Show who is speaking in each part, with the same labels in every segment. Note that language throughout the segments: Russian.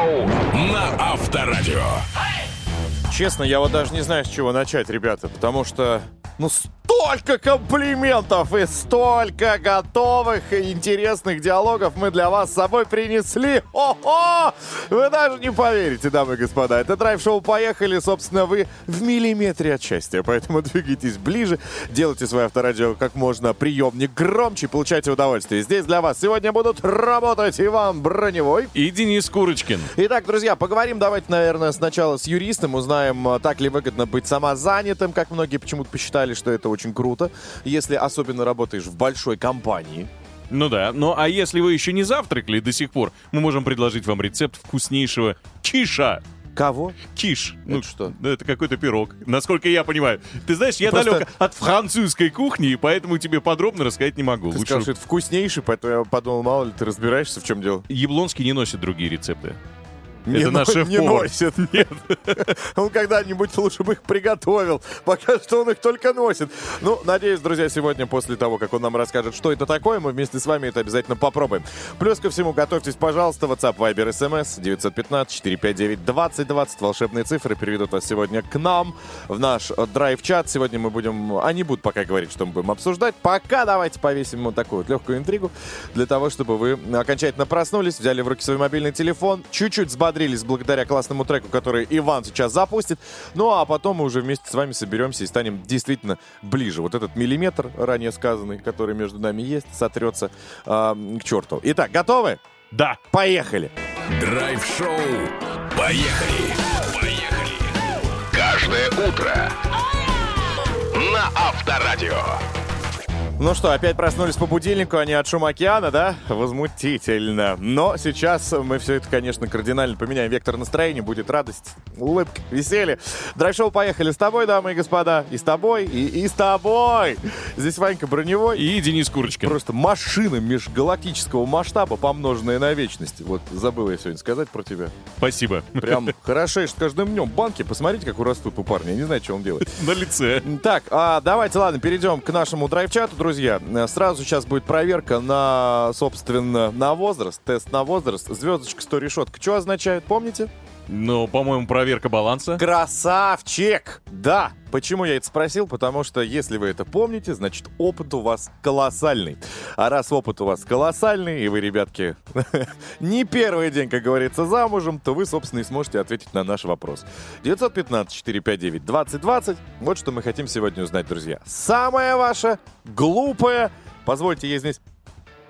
Speaker 1: Драйв-шоу на Авторадио.
Speaker 2: Честно, я вот даже не знаю, с чего начать, ребята, потому что, ну, столько комплиментов и столько готовых и интересных диалогов мы для вас с собой принесли. О-хо! Вы даже не поверите, дамы и господа. Это драйв-шоу «Поехали». Собственно, вы в миллиметре от счастья, поэтому двигайтесь ближе, делайте свое авторадио как можно приемник громче, получайте удовольствие. Здесь для вас сегодня будут работать Иван Броневой.
Speaker 3: И Денис Курочкин.
Speaker 2: Итак, друзья, поговорим давайте, наверное, сначала с юристом, узнаем, а, так ли выгодно быть самозанятым, как многие почему-то посчитали, что это очень круто, если особенно работаешь в большой компании.
Speaker 3: Ну да, ну а если вы еще не завтракали до сих пор, мы можем предложить вам рецепт вкуснейшего киша.
Speaker 2: Кого?
Speaker 3: Киш.
Speaker 2: Это что?
Speaker 3: ну, Это какой-то пирог, насколько я понимаю. Ты знаешь, я
Speaker 2: Просто-
Speaker 3: далек от французской кухни, и поэтому тебе подробно рассказать не могу.
Speaker 2: Ты
Speaker 3: Лучше
Speaker 2: сказал, что это вкуснейший, поэтому я подумал, мало ли ты разбираешься, в чем дело.
Speaker 3: Яблонский не носит другие рецепты.
Speaker 2: Не
Speaker 3: Это наш
Speaker 2: не носит. Нет. Он когда-нибудь лучше бы их приготовил. Пока что он их только носит. Ну, надеюсь, друзья, сегодня после того, как он нам расскажет, что это такое, мы вместе с вами это обязательно попробуем. Плюс ко всему, готовьтесь, пожалуйста, WhatsApp, Viber, SMS 915-459-2020. Волшебные цифры переведут вас сегодня к нам в наш драйв-чат. Сегодня мы будем... Они будут пока говорить, что мы будем обсуждать. Пока давайте повесим вот такую вот легкую интригу для того, чтобы вы окончательно проснулись, взяли в руки свой мобильный телефон, чуть-чуть взбодрились благодаря классному треку, который Иван сейчас запустит. Ну, а потом мы уже вместе с вами соберемся и станем действительно ближе. Вот этот миллиметр, ранее сказанный, который между нами есть, сотрется а, к черту. Итак, готовы?
Speaker 3: Да.
Speaker 2: Поехали!
Speaker 1: Драйв-шоу. Поехали. Поехали. Каждое утро на Авторадио.
Speaker 2: Ну что, опять проснулись по будильнику, а не от шума океана, да? Возмутительно. Но сейчас мы все это, конечно, кардинально поменяем. Вектор настроения, будет радость, улыбка, веселье. Драйв-шоу поехали с тобой, дамы и господа. И с тобой, и, и с тобой. Здесь Ванька Броневой.
Speaker 3: И Денис Курочкин.
Speaker 2: Просто машина межгалактического масштаба, помноженная на вечность. Вот забыл я сегодня сказать про тебя.
Speaker 3: Спасибо.
Speaker 2: Прям хорошеешь с каждым днем. Банки, посмотрите, как растут у парня. Я не знаю, что он делает.
Speaker 3: На лице.
Speaker 2: Так, а, давайте, ладно, перейдем к нашему драйв-чату, друзья. Э, Сразу сейчас будет проверка на, собственно, на возраст, тест на возраст. Звездочка 100 решетка. Что означает, помните?
Speaker 3: Ну, по-моему, проверка баланса.
Speaker 2: Красавчик! Да! Почему я это спросил? Потому что, если вы это помните, значит, опыт у вас колоссальный. А раз опыт у вас колоссальный, и вы, ребятки, не первый день, как говорится, замужем, то вы, собственно, и сможете ответить на наш вопрос. 915-459-2020. Вот что мы хотим сегодня узнать, друзья. Самая ваша глупая, позвольте, я здесь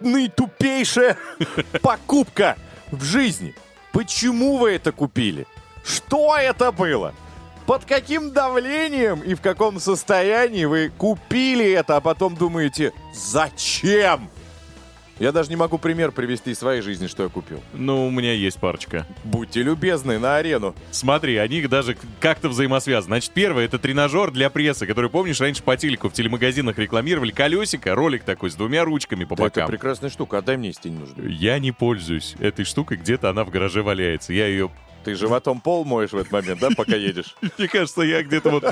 Speaker 2: наитупейшая покупка в жизни. Почему вы это купили? Что это было? Под каким давлением и в каком состоянии вы купили это, а потом думаете, зачем? Я даже не могу пример привести из своей жизни, что я купил.
Speaker 3: Ну, у меня есть парочка.
Speaker 2: Будьте любезны на арену.
Speaker 3: Смотри, они даже как-то взаимосвязаны. Значит, первое — это тренажер для пресса, который, помнишь, раньше по телеку в телемагазинах рекламировали. Колесико, ролик такой с двумя ручками по
Speaker 2: Да это
Speaker 3: бокам.
Speaker 2: прекрасная штука, отдай мне, если не нужно.
Speaker 3: Я не пользуюсь этой штукой, где-то она в гараже валяется. Я ее...
Speaker 2: Ты животом пол моешь в этот момент, да, пока едешь?
Speaker 3: Мне кажется, я где-то вот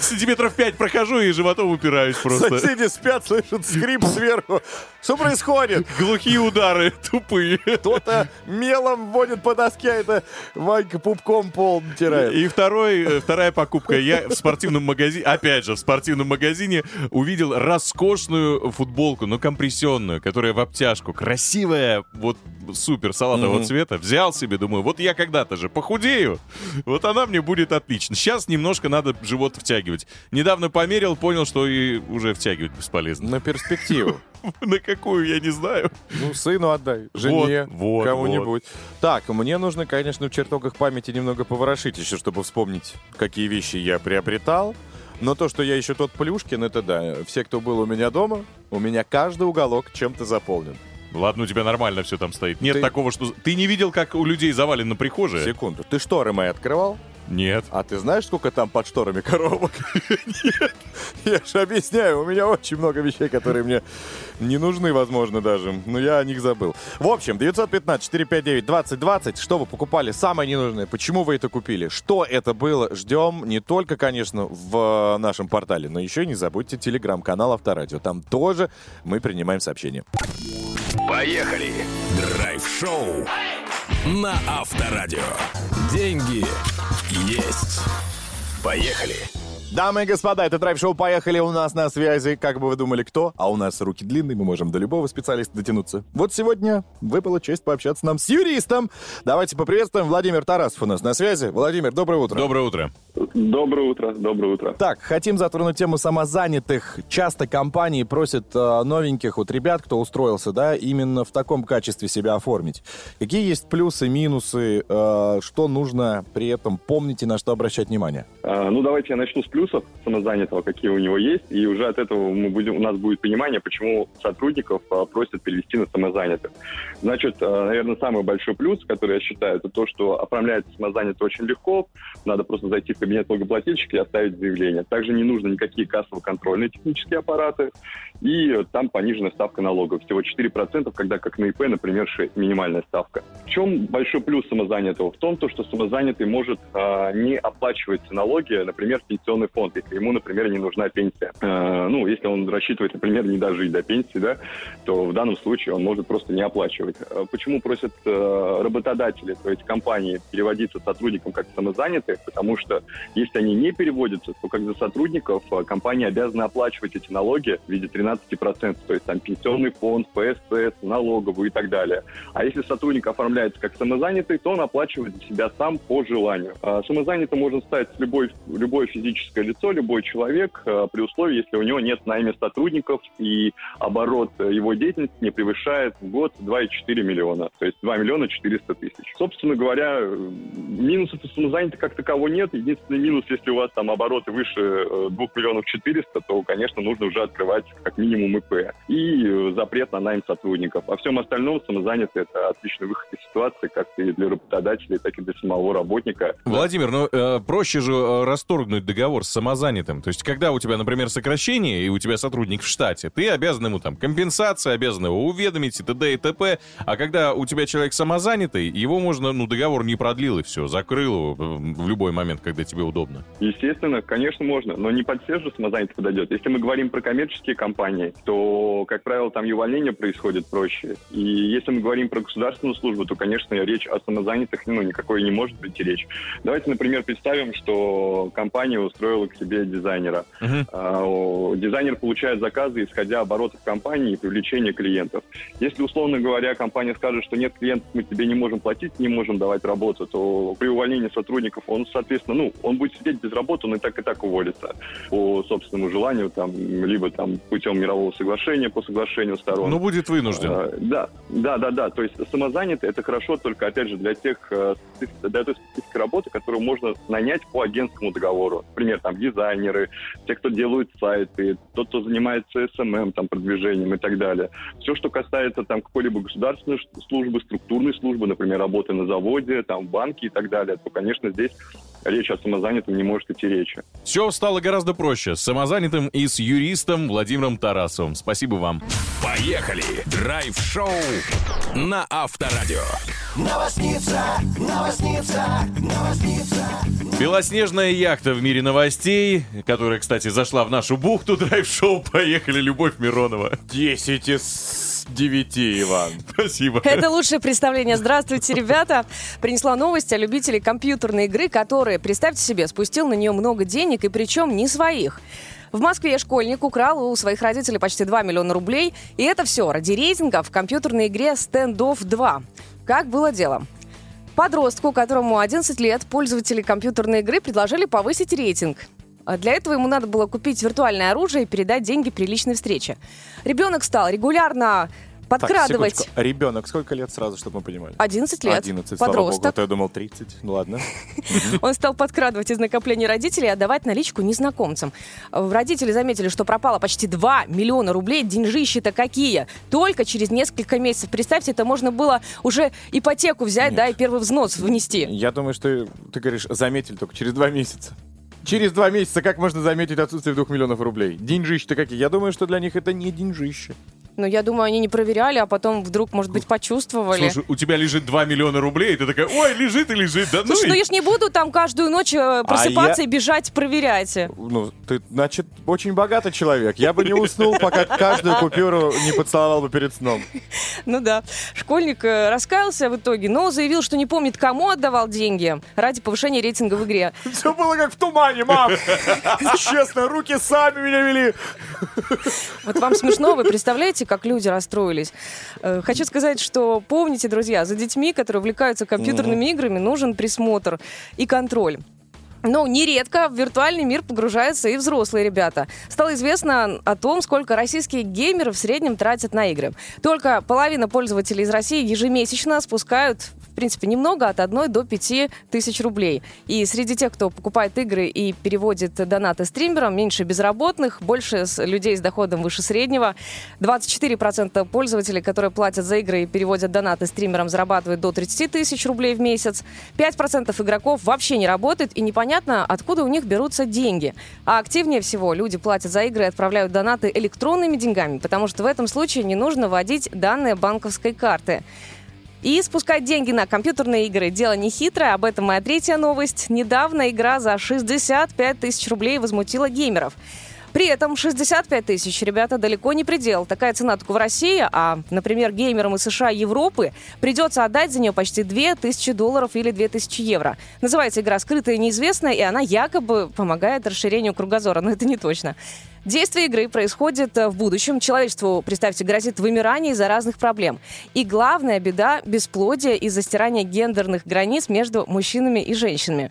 Speaker 3: сантиметров пять прохожу и животом упираюсь просто.
Speaker 2: Соседи спят, слышат скрип сверху. Что происходит?
Speaker 3: Глухие удары, тупые.
Speaker 2: Кто-то мелом вводит по доске, а это Ванька пупком пол натирает.
Speaker 3: И второй, э, вторая покупка. Я в спортивном магазине, опять же, в спортивном магазине увидел роскошную футболку, но компрессионную, которая в обтяжку. Красивая, вот супер салатового
Speaker 2: Мгм.
Speaker 3: цвета. Взял себе, думаю, вот я когда-то же похудею. Вот она мне будет отлично. Сейчас немножко надо живот втягивать. Недавно померил, понял, что и уже втягивать бесполезно.
Speaker 2: На перспективу.
Speaker 3: На какую, я не знаю.
Speaker 2: Ну, сыну отдай, жене,
Speaker 3: Вот, вот,
Speaker 2: кому-нибудь. Так, мне нужно, конечно, в чертогах памяти немного поворошить еще, чтобы вспомнить, какие вещи я приобретал. Но то, что я еще тот Плюшкин, это да. Все, кто был у меня дома, у меня каждый уголок чем-то заполнен.
Speaker 3: Ладно, у тебя нормально все там стоит. Нет
Speaker 2: Ты-
Speaker 3: такого, что... Ты не видел, как у людей завалено прихожая?
Speaker 2: Секунду. Ты шторы мои открывал?
Speaker 3: Нет.
Speaker 2: А ты знаешь, сколько там под шторами коробок? Нет. Я же объясняю, у меня очень много вещей, которые мне не нужны, возможно, даже. Но я о них забыл. В общем, 915-459-2020. Что вы покупали самое ненужное? Почему вы это купили? Что это было? Ждем не только, конечно, в э, нашем портале, но еще и не забудьте телеграм-канал Авторадио. Там тоже мы принимаем сообщения.
Speaker 1: Поехали! Драйв-шоу на Авторадио. Деньги есть. Поехали.
Speaker 2: Дамы и господа, это драйв-шоу «Поехали» у нас на связи. Как бы вы думали, кто? А у нас руки длинные, мы можем до любого специалиста дотянуться. Вот сегодня выпала честь пообщаться нам с юристом. Давайте поприветствуем. Владимир Тарасов у нас на связи. Владимир, доброе утро.
Speaker 3: Доброе утро.
Speaker 4: Доброе утро, доброе утро.
Speaker 2: Так, хотим затронуть тему самозанятых. Часто компании просят э, новеньких вот ребят, кто устроился, да, именно в таком качестве себя оформить. Какие есть плюсы, минусы, э, что нужно при этом помнить и на что обращать внимание?
Speaker 4: А, ну, давайте я начну с плюсов самозанятого, какие у него есть, и уже от этого мы будем, у нас будет понимание, почему сотрудников а, просят перевести на самозанятых. Значит, а, наверное, самый большой плюс, который я считаю, это то, что оформляется самозанятый очень легко, надо просто зайти в кабинет налогоплательщика и оставить заявление. Также не нужно никакие кассово-контрольные технические аппараты, и там пониженная ставка налогов. Всего 4%, когда как на ИП, например, 6, минимальная ставка. В чем большой плюс самозанятого? В том, то, что самозанятый может а, не оплачивать налоги, например, в пенсионный фонд, если ему, например, не нужна пенсия. А, ну, если он рассчитывает, например, не дожить до пенсии, да, то в данном случае он может просто не оплачивать. А почему просят а, работодатели, то есть компании, переводиться сотрудникам как самозанятых? Потому что если они не переводятся, то как за сотрудников компания обязана оплачивать эти налоги в виде 13%, то есть там пенсионный фонд, ПСС, налоговую и так далее. А если сотрудник оформляется как самозанятый, то он оплачивает себя сам по желанию. Самозанятым можно стать любой, любое физическое лицо, любой человек, а, при условии, если у него нет найма сотрудников и оборот его деятельности не превышает в год 2,4 миллиона, то есть 2 миллиона 400 тысяч. Собственно говоря, минусов у самозанятых как такового нет. Единственный минус, если у вас там обороты выше 2 миллионов 400, то, конечно, нужно уже открывать как минимум ИП. И э, запрет на найм сотрудников. А всем остальном самозанятый – это отличный выход из ситуации, как и для работодателей, так и для самого работника.
Speaker 3: Владимир, ну э, проще же э, расторгнуть договор самозанятым. То есть, когда у тебя, например, сокращение, и у тебя сотрудник в штате, ты обязан ему там компенсация, обязан его уведомить и т.д. и т.п. А когда у тебя человек самозанятый, его можно, ну, договор не продлил и все, закрыл его в любой момент, когда тебе удобно.
Speaker 4: Естественно, конечно, можно, но не под всех же самозанятых подойдет. Если мы говорим про коммерческие компании, то, как правило, там и увольнение происходит проще. И если мы говорим про государственную службу, то, конечно, речь о самозанятых, ну, никакой не может быть речь. Давайте, например, представим, что компания устроила к себе дизайнера. Uh-huh. Дизайнер получает заказы, исходя оборотов компании и привлечения клиентов. Если, условно говоря, компания скажет, что нет клиентов, мы тебе не можем платить, не можем давать работу, то при увольнении сотрудников он, соответственно, ну, он будет сидеть без работы, он и так и так уволится по собственному желанию, там, либо там путем мирового соглашения, по соглашению сторон.
Speaker 3: Ну, будет вынужден. А,
Speaker 4: да, да, да, да. То есть самозанятый это хорошо только, опять же, для тех, э, для той специфики работы, которую можно нанять по агентскому договору. Например, там дизайнеры, те, кто делают сайты, тот, кто занимается SMM, там, продвижением и так далее. Все, что касается там какой-либо государственной службы, структурной службы, например, работы на заводе, там, в банке и так далее, то, конечно, здесь речь о самозанятом не может идти речи.
Speaker 3: Все стало гораздо проще. С самозанятым и с юристом Владимиром Тарасовым. Спасибо вам.
Speaker 1: Поехали! Драйв-шоу на Авторадио.
Speaker 5: Новосница, новосница, новосница.
Speaker 3: Белоснежная яхта в мире новостей, которая, кстати, зашла в нашу бухту драйв-шоу «Поехали, Любовь Миронова».
Speaker 2: 10 из 9, Иван.
Speaker 3: Спасибо.
Speaker 6: Это лучшее представление. Здравствуйте, ребята. Принесла новость о любителей компьютерной игры, который, представьте себе, спустил на нее много денег, и причем не своих. В Москве школьник украл у своих родителей почти 2 миллиона рублей. И это все ради рейтинга в компьютерной игре Standoff 2. Как было дело? Подростку, которому 11 лет, пользователи компьютерной игры предложили повысить рейтинг. А для этого ему надо было купить виртуальное оружие и передать деньги при личной встрече. Ребенок стал регулярно подкрадывать.
Speaker 2: Так, секундочку. Ребенок сколько лет сразу, чтобы мы понимали?
Speaker 6: 11 лет.
Speaker 2: 11, слава
Speaker 6: Подросток.
Speaker 2: богу, а то я думал 30. Ну ладно.
Speaker 6: Он стал подкрадывать из накоплений родителей и отдавать наличку незнакомцам. Родители заметили, что пропало почти 2 миллиона рублей. Деньжищи-то какие? Только через несколько месяцев. Представьте, это можно было уже ипотеку взять,
Speaker 2: Нет.
Speaker 6: да, и первый взнос внести.
Speaker 2: Я думаю, что ты говоришь, заметили только через два месяца. Через два месяца как можно заметить отсутствие двух миллионов рублей? Деньжищи-то какие? Я думаю, что для них это не деньжище.
Speaker 6: Но я думаю, они не проверяли, а потом вдруг, может быть, почувствовали.
Speaker 3: Слушай, у тебя лежит 2 миллиона рублей, и ты такая, ой, лежит и лежит, да ну
Speaker 6: Слушай,
Speaker 3: и-
Speaker 6: ну я ж не буду там каждую ночь э, просыпаться
Speaker 2: я-
Speaker 6: и бежать проверять.
Speaker 2: Ну, ты, значит, очень богатый человек. Я бы не уснул, пока каждую купюру не поцеловал бы перед сном.
Speaker 6: Ну да. Школьник э, раскаялся в итоге, но заявил, что не помнит, кому отдавал деньги ради повышения рейтинга в игре.
Speaker 2: Все было как в тумане, мам. Честно, руки сами меня вели.
Speaker 6: Вот вам смешно, вы представляете, как люди расстроились? Э, Хочу сказать, что помните, друзья, за детьми, которые увлекаются компьютерными играми, нужен присмотр и контроль. Но нередко в виртуальный мир погружаются и взрослые ребята. Стало известно о том, сколько российские геймеры в среднем тратят на игры. Только половина пользователей из России ежемесячно спускают, принципе, немного, от 1 до 5 тысяч рублей. И среди тех, кто покупает игры и переводит донаты стримерам, меньше безработных, больше людей с доходом выше среднего. 24% пользователей, которые платят за игры и переводят донаты стримерам, зарабатывают до 30 тысяч рублей в месяц. 5% игроков вообще не работает, и непонятно, откуда у них берутся деньги. А активнее всего люди платят за игры и отправляют донаты электронными деньгами, потому что в этом случае не нужно вводить данные банковской карты. И спускать деньги на компьютерные игры – дело не хитрое. Об этом моя третья новость. Недавно игра за 65 тысяч рублей возмутила геймеров. При этом 65 тысяч, ребята, далеко не предел. Такая цена только в России, а, например, геймерам из США и Европы придется отдать за нее почти 2000 долларов или 2000 евро. Называется игра «Скрытая и неизвестная», и она якобы помогает расширению кругозора, но это не точно. Действие игры происходит э, в будущем. Человечеству, представьте, грозит вымирание из-за разных проблем. И главная беда – бесплодие из-за стирания гендерных границ между мужчинами и женщинами.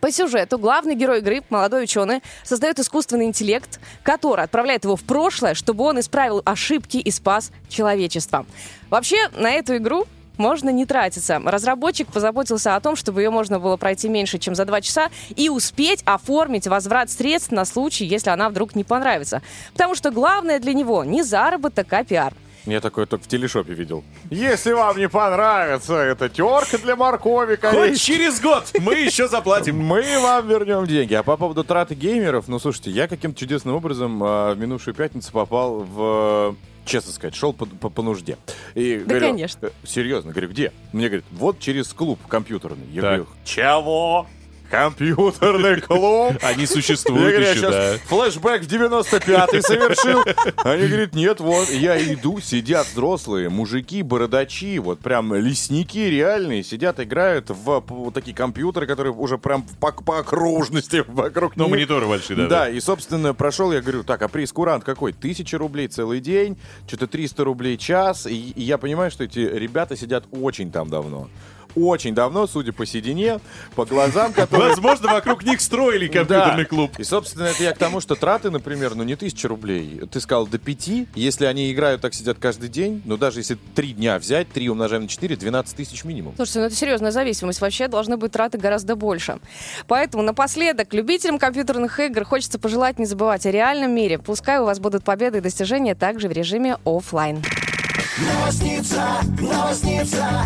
Speaker 6: По сюжету главный герой игры, молодой ученый, создает искусственный интеллект, который отправляет его в прошлое, чтобы он исправил ошибки и спас человечество. Вообще, на эту игру можно не тратиться. Разработчик позаботился о том, чтобы ее можно было пройти меньше, чем за два часа, и успеть оформить возврат средств на случай, если она вдруг не понравится. Потому что главное для него не заработок, а пиар.
Speaker 2: Я такое только в телешопе видел. Если вам не понравится эта терка для моркови,
Speaker 3: Хоть
Speaker 2: конечно,
Speaker 3: через год мы еще заплатим.
Speaker 2: мы вам вернем деньги. А по поводу траты геймеров, ну, слушайте, я каким-то чудесным образом а, в минувшую пятницу попал в... Честно сказать, шел по, по- по нужде. И
Speaker 6: Да,
Speaker 2: говорю,
Speaker 6: конечно.
Speaker 2: «Э, Серьезно, говорю, где? Мне говорят, вот через клуб компьютерный. Я
Speaker 3: Так.
Speaker 2: говорю, чего? Компьютерный клуб?
Speaker 3: Они существуют
Speaker 2: я
Speaker 3: еще, да.
Speaker 2: флешбэк в 95-й совершил. Они говорят, нет, вот. Я иду, сидят взрослые, мужики, бородачи, вот прям лесники реальные, сидят, играют в вот такие компьютеры, которые уже прям по, по окружности вокруг
Speaker 3: Ну,
Speaker 2: них.
Speaker 3: мониторы большие, да.
Speaker 2: Да, и, собственно, прошел, я говорю, так, а прейскурант какой? Тысяча рублей целый день, что-то 300 рублей час. И, и я понимаю, что эти ребята сидят очень там давно. Очень давно, судя по седине, по глазам, которые...
Speaker 3: Возможно, вокруг них строили компьютерный клуб.
Speaker 2: И, собственно, это я к тому, что траты, например, ну не тысяча рублей. Ты сказал до пяти. Если они играют, так сидят каждый день, ну даже если три дня взять, три умножаем на четыре, 12 тысяч минимум.
Speaker 6: Слушайте, ну это серьезная зависимость. Вообще должны быть траты гораздо больше. Поэтому напоследок любителям компьютерных игр хочется пожелать не забывать о реальном мире. Пускай у вас будут победы и достижения также в режиме оффлайн.
Speaker 5: Новосница, новосница.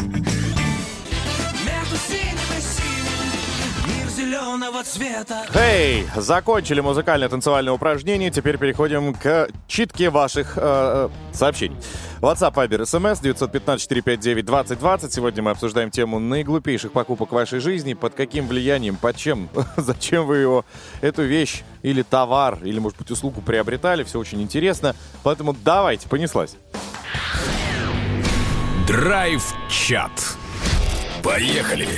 Speaker 7: Зеленого цвета
Speaker 2: Эй, закончили музыкальное танцевальное упражнение. Теперь переходим к читке ваших э, э, сообщений. WhatsApp, Viber, SMS 915-459-2020. Сегодня мы обсуждаем тему наиглупейших покупок вашей жизни. Под каким влиянием, под чем, зачем вы его, эту вещь или товар, или, может быть, услугу приобретали. Все очень интересно. Поэтому давайте, понеслась.
Speaker 1: Драйв-чат. Поехали.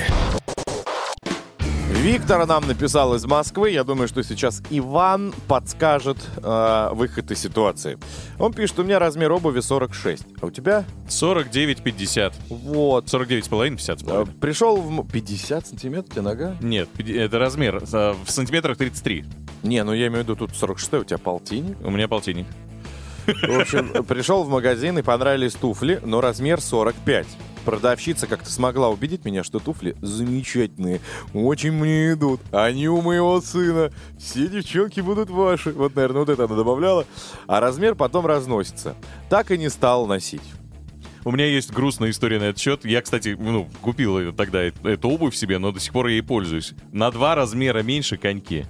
Speaker 2: Виктор нам написал из Москвы. Я думаю, что сейчас Иван подскажет э, выход из ситуации. Он пишет, у меня размер обуви 46. А у тебя?
Speaker 3: 49-50.
Speaker 2: Вот.
Speaker 3: 49,5, 50
Speaker 2: Э, Пришел в... м- 50 сантиметров у тебя нога?
Speaker 3: Нет, это размер. э, В сантиметрах 33.
Speaker 2: Не, ну я имею в виду тут 46, у тебя полтинник.
Speaker 3: У меня полтинник.
Speaker 2: В общем, пришел в магазин и понравились туфли, но размер 45. Продавщица как-то смогла убедить меня, что туфли замечательные, очень мне идут. Они у моего сына. Все девчонки будут ваши. Вот, наверное, вот это она добавляла. А размер потом разносится. Так и не стал носить.
Speaker 3: У меня есть грустная история на этот счет. Я, кстати, ну, купил тогда э- эту обувь себе, но до сих пор ей пользуюсь. На два размера меньше коньки.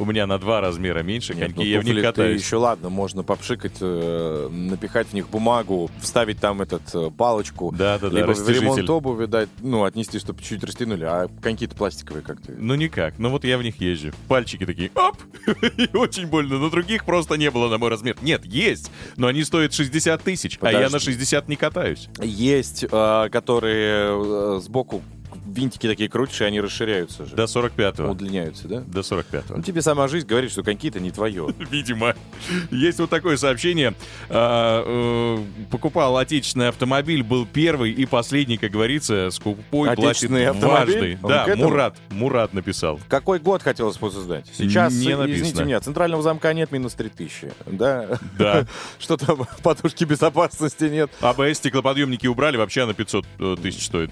Speaker 3: У меня на два размера меньше
Speaker 2: Нет,
Speaker 3: коньки,
Speaker 2: ну,
Speaker 3: я в них катаюсь.
Speaker 2: еще ладно, можно попшикать, э, напихать в них бумагу, вставить там этот э, палочку.
Speaker 3: Да-да-да,
Speaker 2: либо в ремонт обуви дать, ну, отнести, чтобы чуть-чуть растянули. А коньки-то пластиковые как то
Speaker 3: Ну никак, ну вот я в них езжу. Пальчики такие, оп, и очень больно. Но других просто не было на мой размер. Нет, есть, но они стоят 60 тысяч, а я на 60 не катаюсь.
Speaker 2: Есть, э, которые сбоку винтики такие крутишь, и они расширяются же.
Speaker 3: До 45-го.
Speaker 2: Удлиняются, да?
Speaker 3: До 45-го.
Speaker 2: Ну, тебе сама жизнь говорит, что коньки-то не твое.
Speaker 3: Видимо. Есть вот такое сообщение. А, э, покупал отечественный автомобиль, был первый и последний, как говорится, с купой платит важный. Да? Мурат. Мурат написал.
Speaker 2: Какой год хотелось бы узнать? Сейчас,
Speaker 3: Не написано.
Speaker 2: извините меня, центрального замка нет, минус 3000. Да?
Speaker 3: Да.
Speaker 2: Что там, подушки безопасности нет?
Speaker 3: АБС стеклоподъемники убрали, вообще на 500 э, тысяч стоит,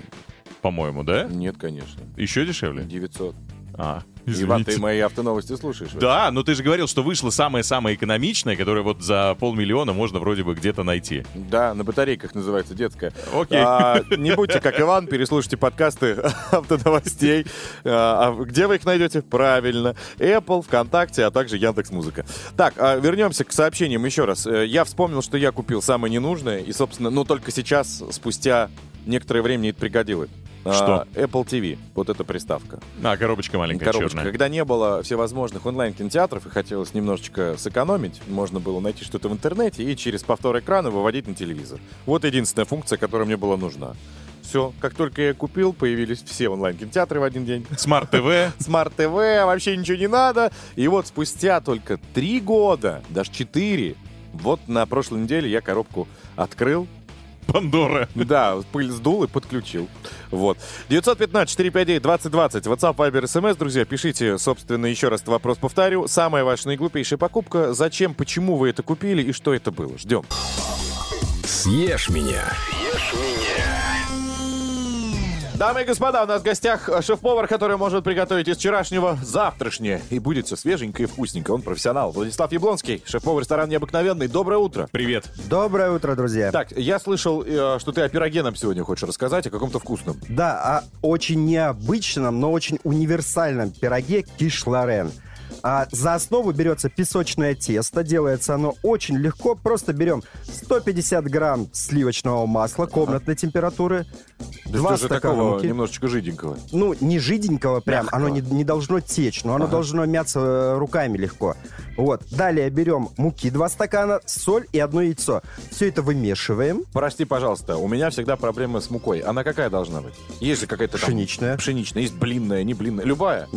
Speaker 3: по-моему, да?
Speaker 2: Нет, конечно.
Speaker 3: Еще дешевле?
Speaker 2: 900.
Speaker 3: А,
Speaker 2: Иван, ты мои автоновости слушаешь?
Speaker 3: Да, но ты же говорил, что вышло самое-самое экономичное, которое вот за полмиллиона можно вроде бы где-то найти.
Speaker 2: Да, на батарейках называется детская.
Speaker 3: Окей.
Speaker 2: А, не будьте как Иван, переслушайте подкасты автоновостей. А, а где вы их найдете? Правильно. Apple, ВКонтакте, а также Яндекс Музыка. Так, а вернемся к сообщениям еще раз. Э, Я вспомнил, что я купил самое ненужное, и, собственно, ну только сейчас, спустя некоторое время, это пригодилось. А,
Speaker 3: Что?
Speaker 2: Apple TV. Вот эта приставка.
Speaker 3: А, коробочка маленькая,
Speaker 2: Коробочка.
Speaker 3: черная.
Speaker 2: Когда не было всевозможных онлайн-кинотеатров и хотелось немножечко сэкономить, можно было найти что-то в интернете и через повтор экрана выводить на телевизор. Вот единственная функция, которая мне была нужна. Все, как только я купил, появились все онлайн-кинотеатры в один день.
Speaker 3: Smart TV.
Speaker 2: Smart TV, вообще ничего не надо. И вот спустя только три года, даже четыре, вот на прошлой неделе я коробку открыл,
Speaker 3: Пандора.
Speaker 2: да, пыль сдул и подключил. Вот. 915-459-2020. WhatsApp, Viber, SMS, друзья. Пишите, собственно, еще раз вопрос повторю. Самая ваша наиглупейшая покупка. Зачем, почему вы это купили и что это было? Ждем.
Speaker 1: Съешь меня.
Speaker 2: Дамы и господа, у нас в гостях э, шеф-повар, который может приготовить из вчерашнего завтрашнее. И будет все свеженько и вкусненько. Он профессионал. Владислав Яблонский, шеф-повар ресторан «Необыкновенный». Доброе утро.
Speaker 3: Привет.
Speaker 8: Доброе утро, друзья.
Speaker 2: Так, я слышал, э, что ты о пироге нам сегодня хочешь рассказать, о каком-то вкусном.
Speaker 8: Да, о очень необычном, но очень универсальном пироге киш-лорен. А за основу берется песочное тесто. Делается оно очень легко. Просто берем 150 грамм сливочного масла комнатной температуры, два
Speaker 2: Даже
Speaker 8: стакана
Speaker 2: такого
Speaker 8: муки.
Speaker 2: немножечко жиденького.
Speaker 8: Ну, не жиденького прям,
Speaker 2: Мягкого.
Speaker 8: оно не, не должно течь, но оно
Speaker 2: Ага.
Speaker 8: должно мяться э, руками легко. Вот. Далее берем муки 2 стакана, соль и одно яйцо. Все это вымешиваем.
Speaker 2: Прости, пожалуйста, у меня всегда проблема с мукой. Она какая должна быть? Есть же какая-то там...
Speaker 8: Пшеничная.
Speaker 2: Пшеничная, есть блинная, не блинная. Любая.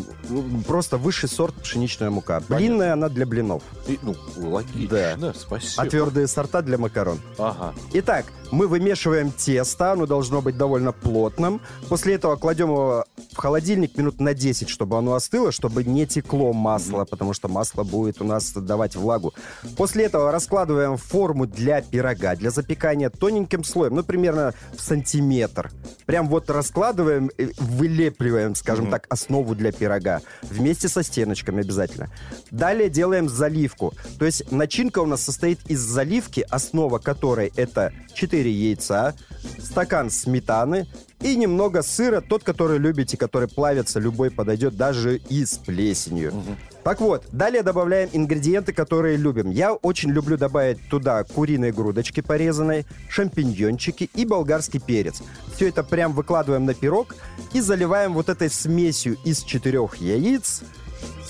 Speaker 8: Просто высший сорт пшеничная мука. Блинная она для блинов,
Speaker 2: И, ну, логично, спасибо.
Speaker 8: а твердые сорта для макарон.
Speaker 2: Ага.
Speaker 8: Итак, мы вымешиваем тесто, оно должно быть довольно плотным. После этого кладем его в холодильник минут на 10, чтобы оно остыло, чтобы не текло масло, потому что масло будет у нас давать влагу. После этого раскладываем форму для пирога, для запекания тоненьким слоем, ну, примерно в сантиметр. Прям вот раскладываем, вылепливаем, скажем так, основу для пирога. Вместе со стеночками обязательно. Далее делаем заливку. То есть начинка у нас состоит из заливки, основа которой это 4 яйца, стакан сметаны и немного сыра, тот, который любите, который плавится, любой подойдет, даже и с плесенью. Так вот, далее добавляем ингредиенты, которые любим. Я очень люблю добавить туда куриные грудочки порезанные, шампиньончики и болгарский перец. Все это прям выкладываем на пирог и заливаем вот этой смесью из четырех яиц,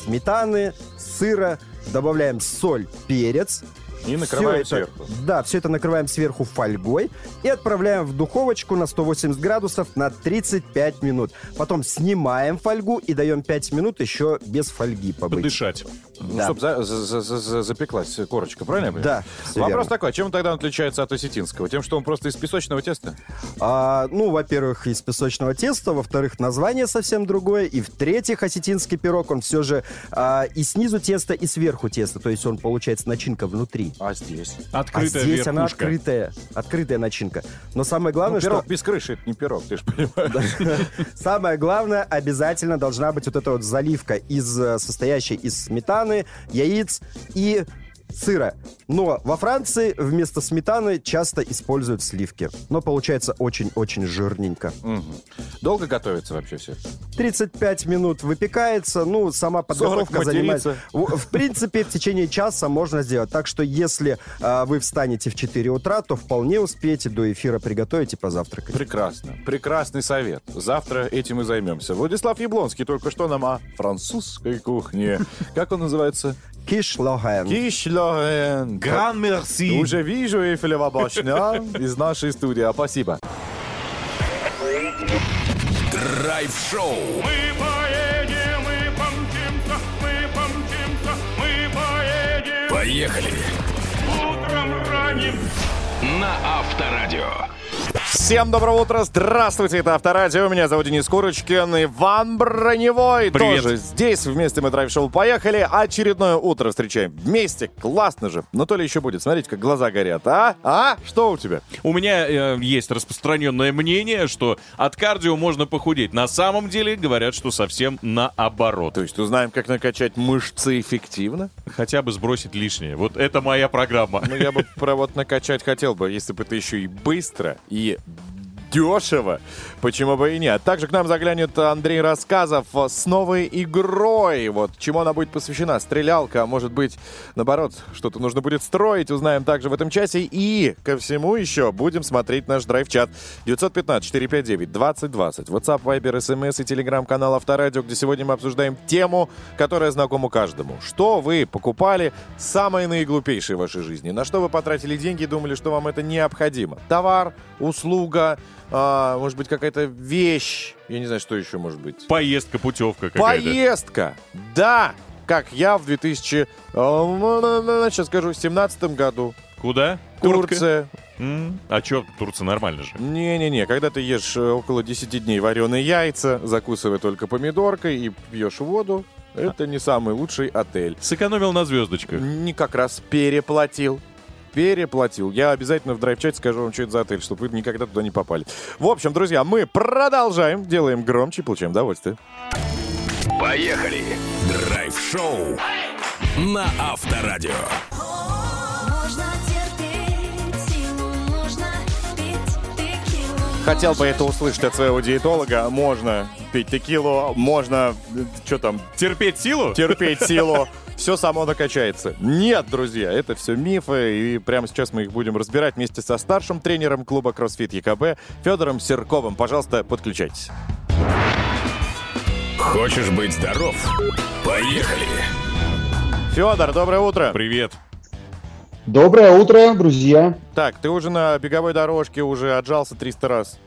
Speaker 8: сметаны, сыра, добавляем соль, перец.
Speaker 2: И накрываем
Speaker 8: Всё это-
Speaker 2: сверху.
Speaker 8: Да, все это накрываем сверху фольгой и отправляем в духовочку на 180 градусов на 35 минут. Потом снимаем фольгу и даем 5 минут еще без фольги побыть.
Speaker 3: Подышать.
Speaker 2: Ну,
Speaker 8: Да.
Speaker 2: чтоб за- за- за- за- запеклась корочка, правильно я понимаю?
Speaker 8: Да,
Speaker 2: Вопрос
Speaker 8: верно.
Speaker 2: такой, чем тогда он отличается от осетинского? Тем, что он просто из песочного теста?
Speaker 8: А, ну, во-первых, из песочного теста, во-вторых, название совсем другое, и в-третьих, осетинский пирог, он все же а, и снизу тесто, и сверху тесто, то есть он получается начинка внутри.
Speaker 2: А здесь?
Speaker 3: Открытая
Speaker 8: а здесь она
Speaker 3: верхушка.
Speaker 8: открытая, открытая начинка. Но самое
Speaker 2: Ну,
Speaker 8: главное,
Speaker 2: пирог
Speaker 8: что
Speaker 2: без крыши, это не пирог, ты же понимаешь.
Speaker 8: самое главное обязательно должна быть вот эта вот заливка из э, состоящая из сметаны, яиц и сыра. Но во Франции вместо сметаны часто используют сливки. Но получается очень-очень жирненько.
Speaker 2: Мгм. Долго готовится вообще все?
Speaker 8: 35 минут выпекается, ну, сама подготовка
Speaker 2: 40
Speaker 8: занимает... В, принципе, в течение часа можно сделать. Так что, если а, вы встанете в 4 утра, то вполне успеете до эфира приготовить и позавтракать.
Speaker 2: Прекрасно. Прекрасный совет. Завтра этим и займемся. Владислав Яблонский только что нам о французской кухне. Как он называется?
Speaker 8: Кишлоген.
Speaker 2: Кишлоген.
Speaker 3: Гран мерси.
Speaker 2: Уже вижу Эйфелева башня из нашей студии. А, Спасибо.
Speaker 1: Драйв-шоу.
Speaker 7: Мы поедем, мы помчимся, мы помчимся, мы поедем.
Speaker 1: Поехали.
Speaker 7: Утром ранним
Speaker 1: На Авторадио.
Speaker 2: Всем доброго утра, здравствуйте, это Авторадио, меня зовут Денис Курочкин, Иван Броневой
Speaker 3: Привет.
Speaker 2: тоже здесь, вместе мы драйв-шоу поехали, очередное утро встречаем вместе, классно же, но то ли еще будет, смотрите, как глаза горят, а? А? Что у тебя?
Speaker 3: У меня э, есть распространенное мнение, что от кардио можно похудеть. На самом деле говорят, что совсем наоборот.
Speaker 2: То есть узнаем, как накачать мышцы эффективно?
Speaker 3: Хотя бы сбросить лишнее. Вот это моя программа.
Speaker 2: Ну, я бы про вот накачать хотел бы, если бы это еще и быстро, и дешево. Почему бы и нет? Также к нам заглянет Андрей Рассказов с новой игрой. Вот чему она будет посвящена? Стрелялка, а может быть, наоборот, что-то нужно будет строить. Узнаем также в этом часе. И ко всему еще будем смотреть наш драйв-чат. 915-459-2020. WhatsApp, Viber, SMS и телеграм-канал Авторадио, где сегодня мы обсуждаем тему, которая знакома каждому. Что вы покупали самое наиглупейшее в вашей жизни? На что вы потратили деньги и думали, что вам это необходимо? Товар, услуга, а, может быть, какая-то вещь. Я не знаю, что еще может быть.
Speaker 3: Поездка, путевка какая-то.
Speaker 2: Поездка! Да! Как я в 2000... а, Сейчас скажу, 17 году.
Speaker 3: Куда?
Speaker 2: Турция.
Speaker 3: М, А чё, Турция нормально же.
Speaker 2: Не-не-не, когда ты ешь э, около 10 дней вареные яйца, закусывая только помидоркой и пьешь воду, это не самый лучший отель.
Speaker 3: Сэкономил на звездочках.
Speaker 2: Не как раз переплатил. Переплатил. Я обязательно в драйв-чате скажу вам, что это за отель, чтобы вы никогда туда не попали. В общем, друзья, мы продолжаем, делаем громче, получаем удовольствие.
Speaker 1: Поехали. Драйв-шоу. На Авторадио.
Speaker 9: Можно терпеть силу, можно пить текилу.
Speaker 2: Хотел бы это услышать от своего диетолога. Можно пить текилу, можно, что там,
Speaker 3: Терпеть силу?
Speaker 2: терпеть силу. Все само накачается. Нет, друзья, это все мифы, и прямо сейчас мы их будем разбирать вместе со старшим тренером клуба CrossFit ЕКБ Федором Серковым. Пожалуйста, подключайтесь.
Speaker 1: Хочешь быть здоров? Поехали.
Speaker 2: Федор, доброе утро.
Speaker 3: Привет.
Speaker 10: Доброе утро, друзья.
Speaker 2: Так, ты уже на беговой дорожке уже отжался 300 раз.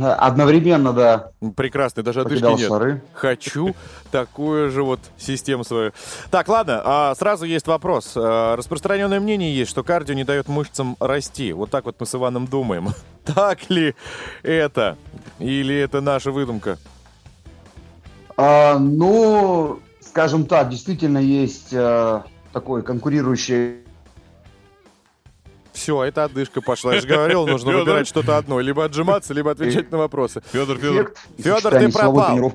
Speaker 10: Одновременно, да,
Speaker 2: Прекрасно, даже одышки
Speaker 10: покидал
Speaker 2: нет.
Speaker 10: шары.
Speaker 2: Хочу такую же вот систему свою. Так, ладно, а, сразу есть вопрос. А, Распространенное мнение есть, что кардио не дает мышцам расти. Вот так вот мы с Иваном думаем. Так ли это? Или это наша выдумка?
Speaker 10: А, ну, скажем так, действительно есть э, такой конкурирующий
Speaker 2: Все, это одышка пошла. Я же говорил, нужно
Speaker 3: Фёдор.
Speaker 2: выбирать что-то одно. Либо отжиматься, либо отвечать на вопросы.
Speaker 3: Федор, Федор.
Speaker 10: сочетании
Speaker 2: ты пропал.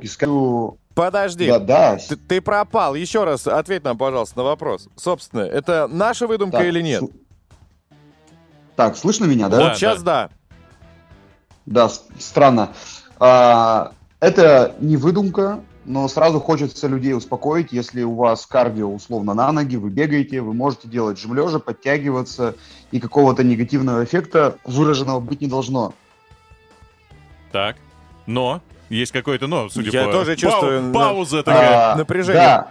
Speaker 2: Подожди.
Speaker 10: Да, да.
Speaker 2: Ты, ты пропал. Еще раз ответь нам, пожалуйста, на вопрос. Собственно, это наша выдумка
Speaker 10: Так,
Speaker 2: или нет?
Speaker 10: сл- Так, слышно меня, да?
Speaker 2: вот
Speaker 3: Да,
Speaker 2: сейчас да.
Speaker 10: Да, с- странно. А, это не выдумка, но сразу хочется людей успокоить. Если у вас кардио условно на ноги, вы бегаете, вы можете делать жим лежа, подтягиваться, и какого-то негативного эффекта выраженного быть не должно.
Speaker 3: Так. Но. Есть какое-то но, судя
Speaker 2: Я
Speaker 3: по...
Speaker 2: тоже
Speaker 3: Пау-
Speaker 2: чувствую, на-
Speaker 3: Пауза такая.
Speaker 10: А,
Speaker 2: напряжение.
Speaker 10: Да,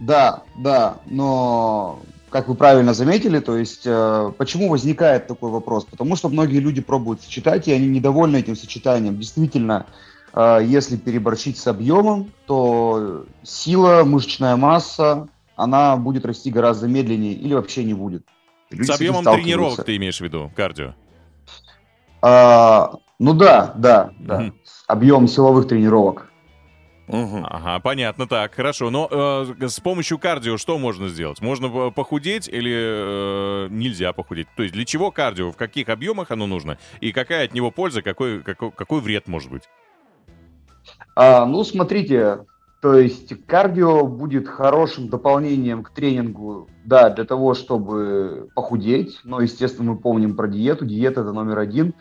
Speaker 10: да, да, но как вы правильно заметили, то есть э, почему возникает такой вопрос? Потому что многие люди пробуют сочетать, и они недовольны этим сочетанием. Действительно, если переборщить с объемом, то сила, мышечная масса, она будет расти гораздо медленнее или вообще не будет. Люди
Speaker 3: С объемом тренировок ты имеешь в виду, кардио.
Speaker 10: А, ну да, да, да.
Speaker 3: Мгм.
Speaker 10: Объем силовых тренировок.
Speaker 2: Мгм.
Speaker 3: Ага, понятно, так, хорошо. Но э, с помощью кардио что можно сделать? Можно похудеть или э, нельзя похудеть? То есть для чего кардио, в каких объемах оно нужно? И какая от него польза, какой, какой, какой вред может быть?
Speaker 10: А, ну, смотрите, То есть кардио будет хорошим дополнением к тренингу, да, для того, чтобы похудеть. Но, естественно, мы помним про диету. Диета это номер один.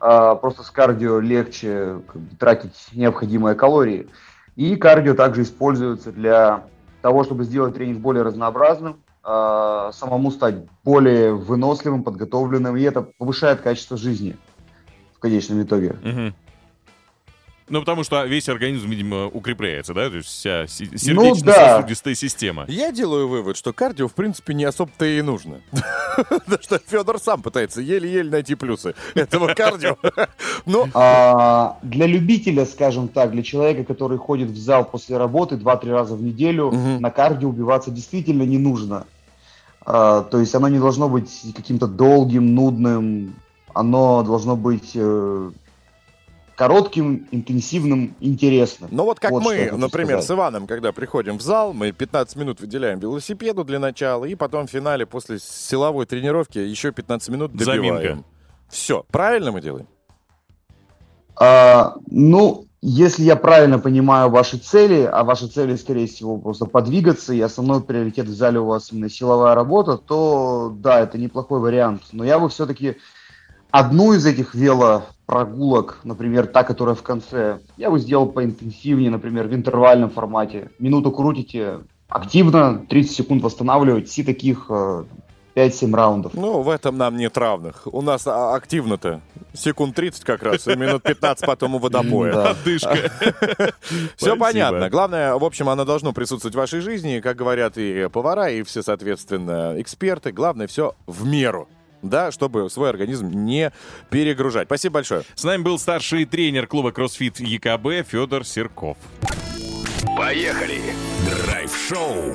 Speaker 10: А, просто с кардио легче как бы, тратить необходимые калории. И кардио также используется для того, чтобы сделать тренинг более разнообразным, а, самому стать более выносливым, подготовленным, и это повышает качество жизни в конечном итоге.
Speaker 3: Мгм. Ну, потому что весь организм, видимо, укрепляется, да? То есть вся
Speaker 10: Ну,
Speaker 3: сердечно-сосудистая система.
Speaker 2: Я делаю вывод, что кардио, в принципе, не особо-то и нужно. Потому что Федор сам пытается еле-еле найти плюсы этого кардио. Ну,
Speaker 10: А, для любителя, скажем так, для человека, который ходит в зал после работы 2-3 раза в неделю, на кардио убиваться действительно не нужно. А, то есть оно не должно быть каким-то долгим, нудным, оно должно быть э, коротким, интенсивным, интересным.
Speaker 2: Ну вот как
Speaker 10: Вот
Speaker 2: мы, например, с
Speaker 10: сказать.
Speaker 2: Иваном, когда приходим в зал, мы 15 минут выделяем велосипеду для начала, и потом в финале после силовой тренировки еще 15 минут добиваем.
Speaker 3: Заминка.
Speaker 2: Все, правильно мы делаем?
Speaker 10: А, ну, если я правильно понимаю ваши цели, а ваши цели, скорее всего, просто подвигаться, и основной приоритет в зале у вас именно силовая работа, то да, это неплохой вариант. Но я бы все-таки одну из этих велопрогулок, например, та, которая в конце, я бы сделал поинтенсивнее, например, в интервальном формате. Минуту крутите активно, 30 секунд восстанавливаете, и таких э, 5-7 раундов.
Speaker 2: Ну, в этом нам нет равных. У нас а, активно-то секунд 30 как раз, и минут 15 потом у водопоя.
Speaker 10: Да.
Speaker 3: Отдышка.
Speaker 2: Все понятно. Главное, в общем, оно должно присутствовать в вашей жизни, как говорят и повара, и все, соответственно, эксперты. Главное, все в меру. Да, чтобы свой организм не перегружать. Спасибо большое.
Speaker 3: С нами был старший тренер клуба CrossFit ЕКБ Федор Серков.
Speaker 1: Поехали! Драйв-шоу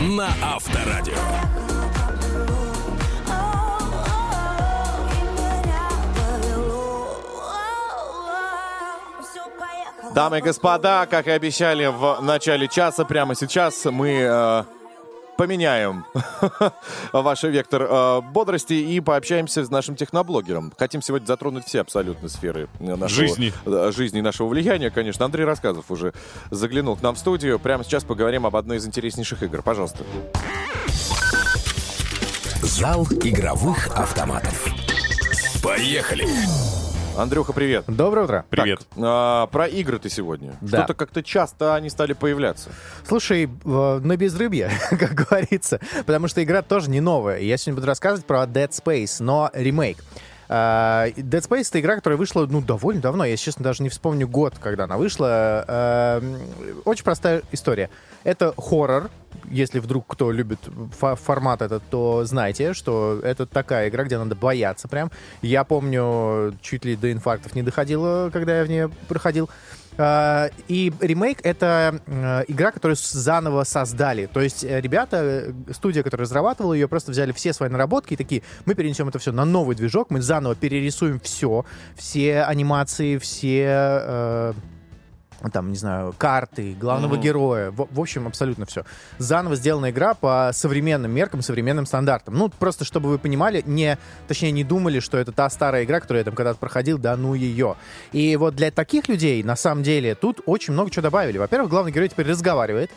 Speaker 1: на Авторадио.
Speaker 2: Дамы и господа, как и обещали в начале часа, прямо сейчас мы э, поменяем ваш вектор э, бодрости и пообщаемся с нашим техноблогером. Хотим сегодня затронуть все абсолютно сферы э, нашего,
Speaker 3: Жизни.
Speaker 2: э, жизни нашего влияния, конечно. Андрей Рассказов уже заглянул к нам в студию. Прямо сейчас поговорим об одной из интереснейших игр. Пожалуйста.
Speaker 1: Зал игровых автоматов. Поехали!
Speaker 2: Андрюха, привет.
Speaker 11: Доброе утро.
Speaker 3: Привет.
Speaker 2: Так, а, про игры ты сегодня.
Speaker 11: Да.
Speaker 2: Что-то как-то часто они стали появляться.
Speaker 11: Слушай, э, на безрыбье, как говорится, потому что игра тоже не новая. Я сегодня буду рассказывать про Dead Space, но ремейк. А, Dead Space — это игра, которая вышла, ну, довольно давно. Я, честно, даже не вспомню год, когда она вышла. А, Очень простая история. Это хоррор. Если вдруг кто любит фо- формат этот, то знайте, что это такая игра, где надо бояться прям. Я помню, чуть ли до инфарктов не доходило, когда я в нее проходил. А, И ремейк — это э, игра, которую заново создали. То есть э, ребята, э, студия, которая разрабатывала ее, просто взяли все свои наработки и такие, мы перенесем это все на новый движок, мы заново перерисуем все, все анимации, все... э, там, не знаю, карты, главного героя, в, в общем, абсолютно все. Заново сделана игра по современным меркам, современным стандартам. Ну, просто чтобы вы понимали, не, точнее, не думали, что это та старая игра, которую я там когда-то проходил, да ну ее. И вот для таких людей, на самом деле, тут очень много чего добавили. Во-первых, главный герой теперь разговаривает,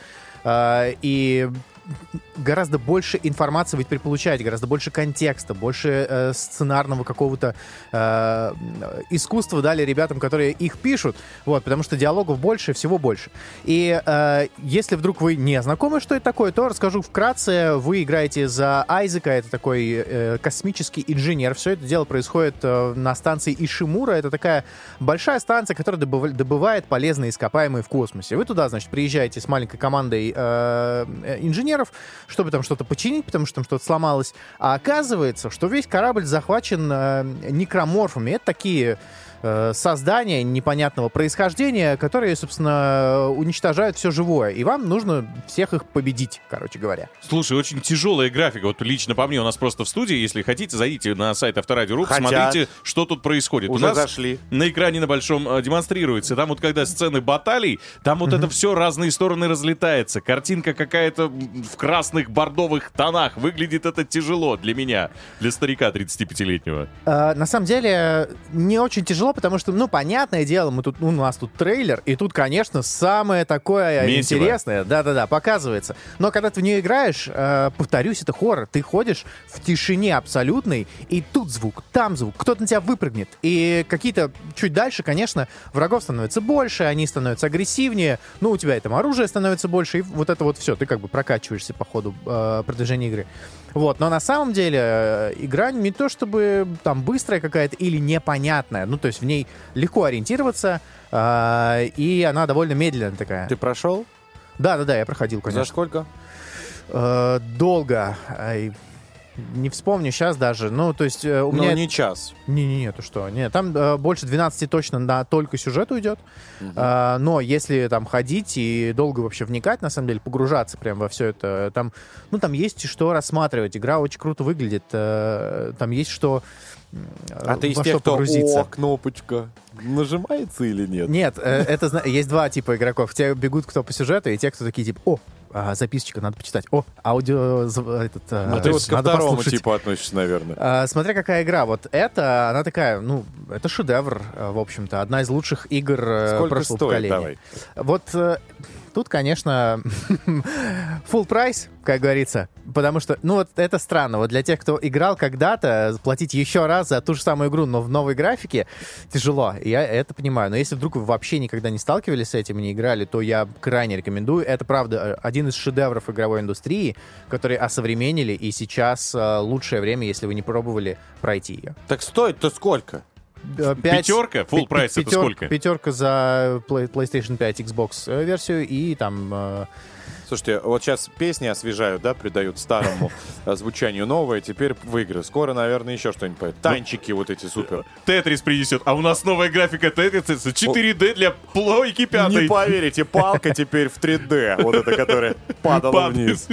Speaker 11: а, и гораздо больше информации вы теперь получаете, гораздо больше контекста, больше э, сценарного какого-то э, искусства дали ребятам, которые их пишут, вот, потому что диалогов больше, всего больше. И э, если вдруг вы не знакомы, что это такое, то расскажу вкратце. Вы играете за Айзека, это такой э, космический инженер. Все это дело происходит э, на станции Ишимура. Это такая большая станция, которая добыв- добывает полезные ископаемые в космосе. Вы туда, значит, приезжаете с маленькой командой э, э, инженеров, чтобы там что-то починить, потому что там что-то сломалось. А оказывается, что весь корабль захвачен э, некроморфами. Это такие создания непонятного происхождения, которые, собственно, уничтожают все живое. И вам нужно всех их победить, короче говоря.
Speaker 3: Слушай, очень тяжелая графика. Вот лично по мне у нас просто в студии. Если хотите, зайдите на сайт Авторадио.ру,
Speaker 2: Хотят.
Speaker 3: посмотрите, что тут происходит.
Speaker 2: Уже
Speaker 3: у нас
Speaker 2: зашли.
Speaker 3: на экране на большом э, демонстрируется. Там вот когда сцены баталий, там вот это все разные стороны разлетается. Картинка какая-то в красных бордовых тонах. Выглядит это тяжело для меня, для старика 35-летнего.
Speaker 11: Э, на самом деле, не очень тяжело, потому что, ну, понятное дело, мы тут, ну, у нас тут трейлер, и тут, конечно, самое такое
Speaker 3: Месиво.
Speaker 11: интересное, да-да-да, показывается. Но когда ты в нее играешь, э, повторюсь, это хоррор, ты ходишь в тишине абсолютной, и тут звук, там звук, кто-то на тебя выпрыгнет. И какие-то чуть дальше, конечно, врагов становится больше, они становятся агрессивнее, ну, у тебя и там оружие становится больше, и вот это вот все, ты как бы прокачиваешься по ходу э, продвижения игры. Вот, но на самом деле э, игра не то чтобы там быстрая какая-то или непонятная, ну, то есть в ней легко ориентироваться, э, и она довольно медленная такая.
Speaker 2: Ты прошел?
Speaker 11: Да-да-да, я проходил, конечно.
Speaker 2: За сколько?
Speaker 11: Э, долго. Не вспомню сейчас даже. Ну, то есть э, у
Speaker 2: Ну,
Speaker 11: меня...
Speaker 2: не час.
Speaker 11: Не-не-не, ты что? Нет, там э, больше 12 точно на только сюжет уйдет. А, но если там ходить и долго вообще вникать, на самом деле, погружаться прям во все это, там, ну, там есть что рассматривать. Игра очень круто выглядит. э, там есть что...
Speaker 2: А ты из тех, кто
Speaker 11: погрузиться.
Speaker 2: «О, кнопочка» нажимается или нет?
Speaker 11: Нет, э, это есть два типа игроков. Те бегут кто по сюжету, и те, кто такие типа, о, а, записочка, надо почитать. О, аудио, этот, э,
Speaker 2: Ну, ты вот ко второму
Speaker 11: послушать».
Speaker 2: типу относишься, наверное.
Speaker 11: А, смотря какая игра. Вот это, она такая, ну, это шедевр, э, в общем-то. Одна из лучших игр э,
Speaker 2: Сколько
Speaker 11: прошлого
Speaker 2: стоит?
Speaker 11: поколения.
Speaker 2: Давай.
Speaker 11: Вот э, тут, конечно, full прайс, как говорится. Потому что, ну, вот это странно. Вот для тех, кто играл когда-то, платить еще раз за ту же самую игру, но в новой графике, тяжело. Я это понимаю. Но если вдруг вы вообще никогда не сталкивались с этим и не играли, то я крайне рекомендую. Это, правда, один из шедевров игровой индустрии, который осовременили, и сейчас э, лучшее время, если вы не пробовали, пройти ее.
Speaker 2: Так стоит-то сколько?
Speaker 11: Э, пять-
Speaker 3: Пятерка? Full прайс это сколько?
Speaker 11: Пятерка за Play- PlayStation 5 Xbox э, версию и там... э,
Speaker 2: Слушайте, вот сейчас песни освежают, да, придают старому э, звучанию новое, теперь в игры. Скоро, наверное, еще что-нибудь появится. Танчики вот эти супер.
Speaker 3: Тетрис принесет. А у нас новая графика Тетриса 4D для плойки пятой.
Speaker 2: Не поверите, палка теперь в 3D, вот эта, которая падала вниз.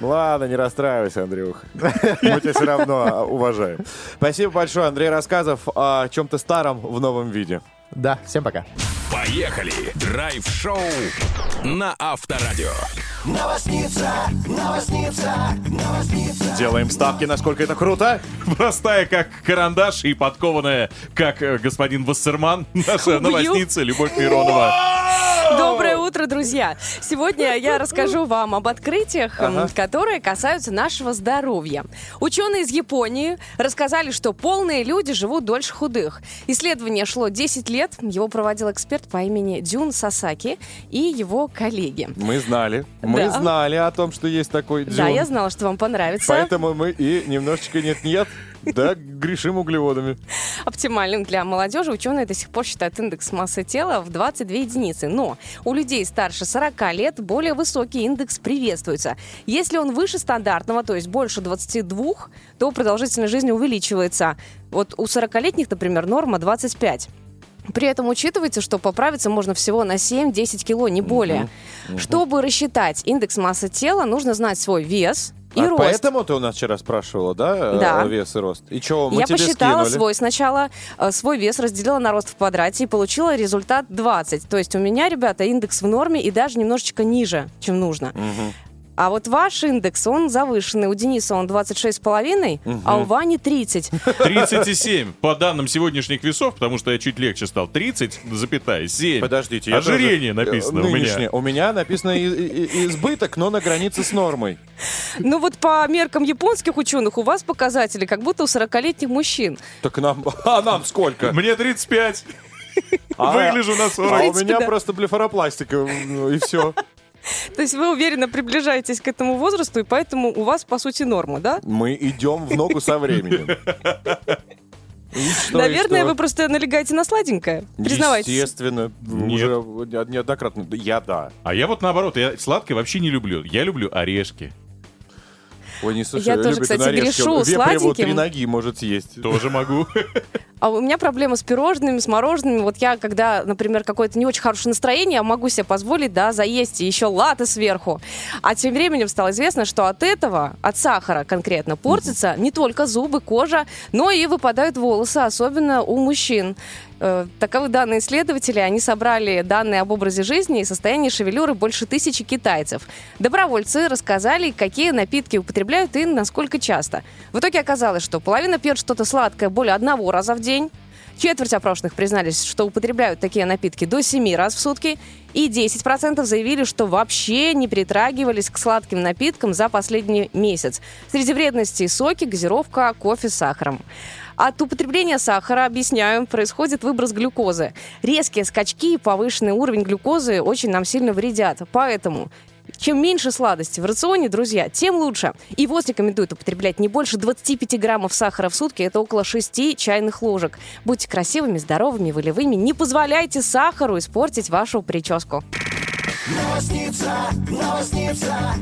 Speaker 2: Ладно, не расстраивайся, Андрюх. Мы тебя все равно а, уважаем. Спасибо большое, Андрей Рассказов о чем-то старом в новом виде.
Speaker 11: Да, всем пока.
Speaker 1: Поехали! Драйв-шоу на Авторадио.
Speaker 5: Новосница, новосница, новосница.
Speaker 2: Делаем ставки, насколько это круто.
Speaker 3: Простая, как карандаш, и подкованная, как э, господин Вассерман, наша новостница Любовь Миронова.
Speaker 6: Доброе утро, друзья! Сегодня я расскажу вам об открытиях,
Speaker 2: Ага.
Speaker 6: которые касаются нашего здоровья. Ученые из Японии рассказали, что полные люди живут дольше худых. Исследование шло 10 лет. Его проводил эксперт по имени Дюн Сасаки и его коллеги.
Speaker 2: Мы знали. Мы
Speaker 6: Да.
Speaker 2: знали о том, что есть такой
Speaker 6: Да,
Speaker 2: дзюн.
Speaker 6: я знала, что вам понравится.
Speaker 2: Поэтому мы и немножечко нет-нет, да, грешим углеводами.
Speaker 6: Оптимальным для молодежи ученые до сих пор считают индекс массы тела в 22 единицы. Но у людей старше 40 лет более высокий индекс приветствуется. Если он выше стандартного, то есть больше 22, то продолжительность жизни увеличивается. Вот у 40-летних, например, норма 25. При этом учитывайте, что поправиться можно всего на 7-10 кило, не более. Чтобы рассчитать индекс массы тела, нужно знать свой вес и
Speaker 2: А
Speaker 6: рост.
Speaker 2: поэтому ты у нас вчера спрашивала, да, э,
Speaker 6: Да.
Speaker 2: вес и рост? И что, мы
Speaker 6: Я
Speaker 2: тебе
Speaker 6: посчитала
Speaker 2: скинули?
Speaker 6: свой сначала, э, свой вес разделила на рост в квадрате и получила результат 20. То есть у меня, ребята, индекс в норме и даже немножечко ниже, чем нужно. А вот ваш индекс, он завышенный. У Дениса он 26,5, а у Вани 30.
Speaker 3: 37 по данным сегодняшних весов, потому что я чуть легче стал. 30, запятая, 7.
Speaker 2: Подождите,
Speaker 3: Ожирение
Speaker 2: тоже-
Speaker 3: написано
Speaker 2: э,
Speaker 3: у
Speaker 2: нынешнее.
Speaker 3: меня.
Speaker 2: У меня написано избыток, но на границе с нормой.
Speaker 6: Ну вот по меркам японских ученых у вас показатели, как будто у 40-летних мужчин.
Speaker 2: Так нам... А нам сколько?
Speaker 3: Мне 35.
Speaker 2: А-
Speaker 3: Выгляжу на
Speaker 2: А
Speaker 3: 40.
Speaker 2: у
Speaker 6: принципе,
Speaker 2: меня просто блефаропластика, и все.
Speaker 6: То есть вы уверенно приближаетесь к этому возрасту, и поэтому у вас, по сути, норма, да?
Speaker 2: Мы идем в ногу со временем. И что, и
Speaker 6: Наверное,
Speaker 2: что?
Speaker 6: вы просто налегаете на сладенькое. Признавайтесь.
Speaker 2: Естественно.
Speaker 3: Нет.
Speaker 2: Уже неоднократно. Я да.
Speaker 3: А я вот наоборот, я сладкое вообще не люблю. Я люблю орешки.
Speaker 2: Ой, не слушай,
Speaker 6: Я тоже,
Speaker 2: любит
Speaker 6: кстати,
Speaker 2: орешки.
Speaker 6: грешу
Speaker 2: Вепреву
Speaker 6: сладеньким.
Speaker 2: три ноги может съесть.
Speaker 3: Тоже могу.
Speaker 6: А у меня проблема с пирожными, с морожеными. Вот я, когда, например, какое-то не очень хорошее настроение, я могу себе позволить, да, заесть и еще латы сверху. А тем временем стало известно, что от этого, от сахара конкретно, портятся не только зубы, кожа, но и выпадают волосы, особенно у мужчин. Э, Таковы данные исследователей. Они собрали данные об образе жизни и состоянии шевелюры больше тысячи китайцев. Добровольцы рассказали, какие напитки употребляют и насколько часто. В итоге оказалось, что половина пьет что-то сладкое более одного раза в день, Четверть опрошенных признались, что употребляют такие напитки до 7 раз в сутки. И 10% заявили, что вообще не притрагивались к сладким напиткам за последний месяц. Среди вредностей соки, газировка, кофе с сахаром. От употребления сахара, объясняю, происходит выброс глюкозы. Резкие скачки и повышенный уровень глюкозы очень нам сильно вредят. Поэтому чем меньше сладости в рационе, друзья, тем лучше. И ВОЗ рекомендует употреблять не больше 25 граммов сахара в сутки. Это около 6 чайных ложек. Будьте красивыми, здоровыми, волевыми. Не позволяйте сахару испортить вашу прическу.
Speaker 5: Новосница, новосница.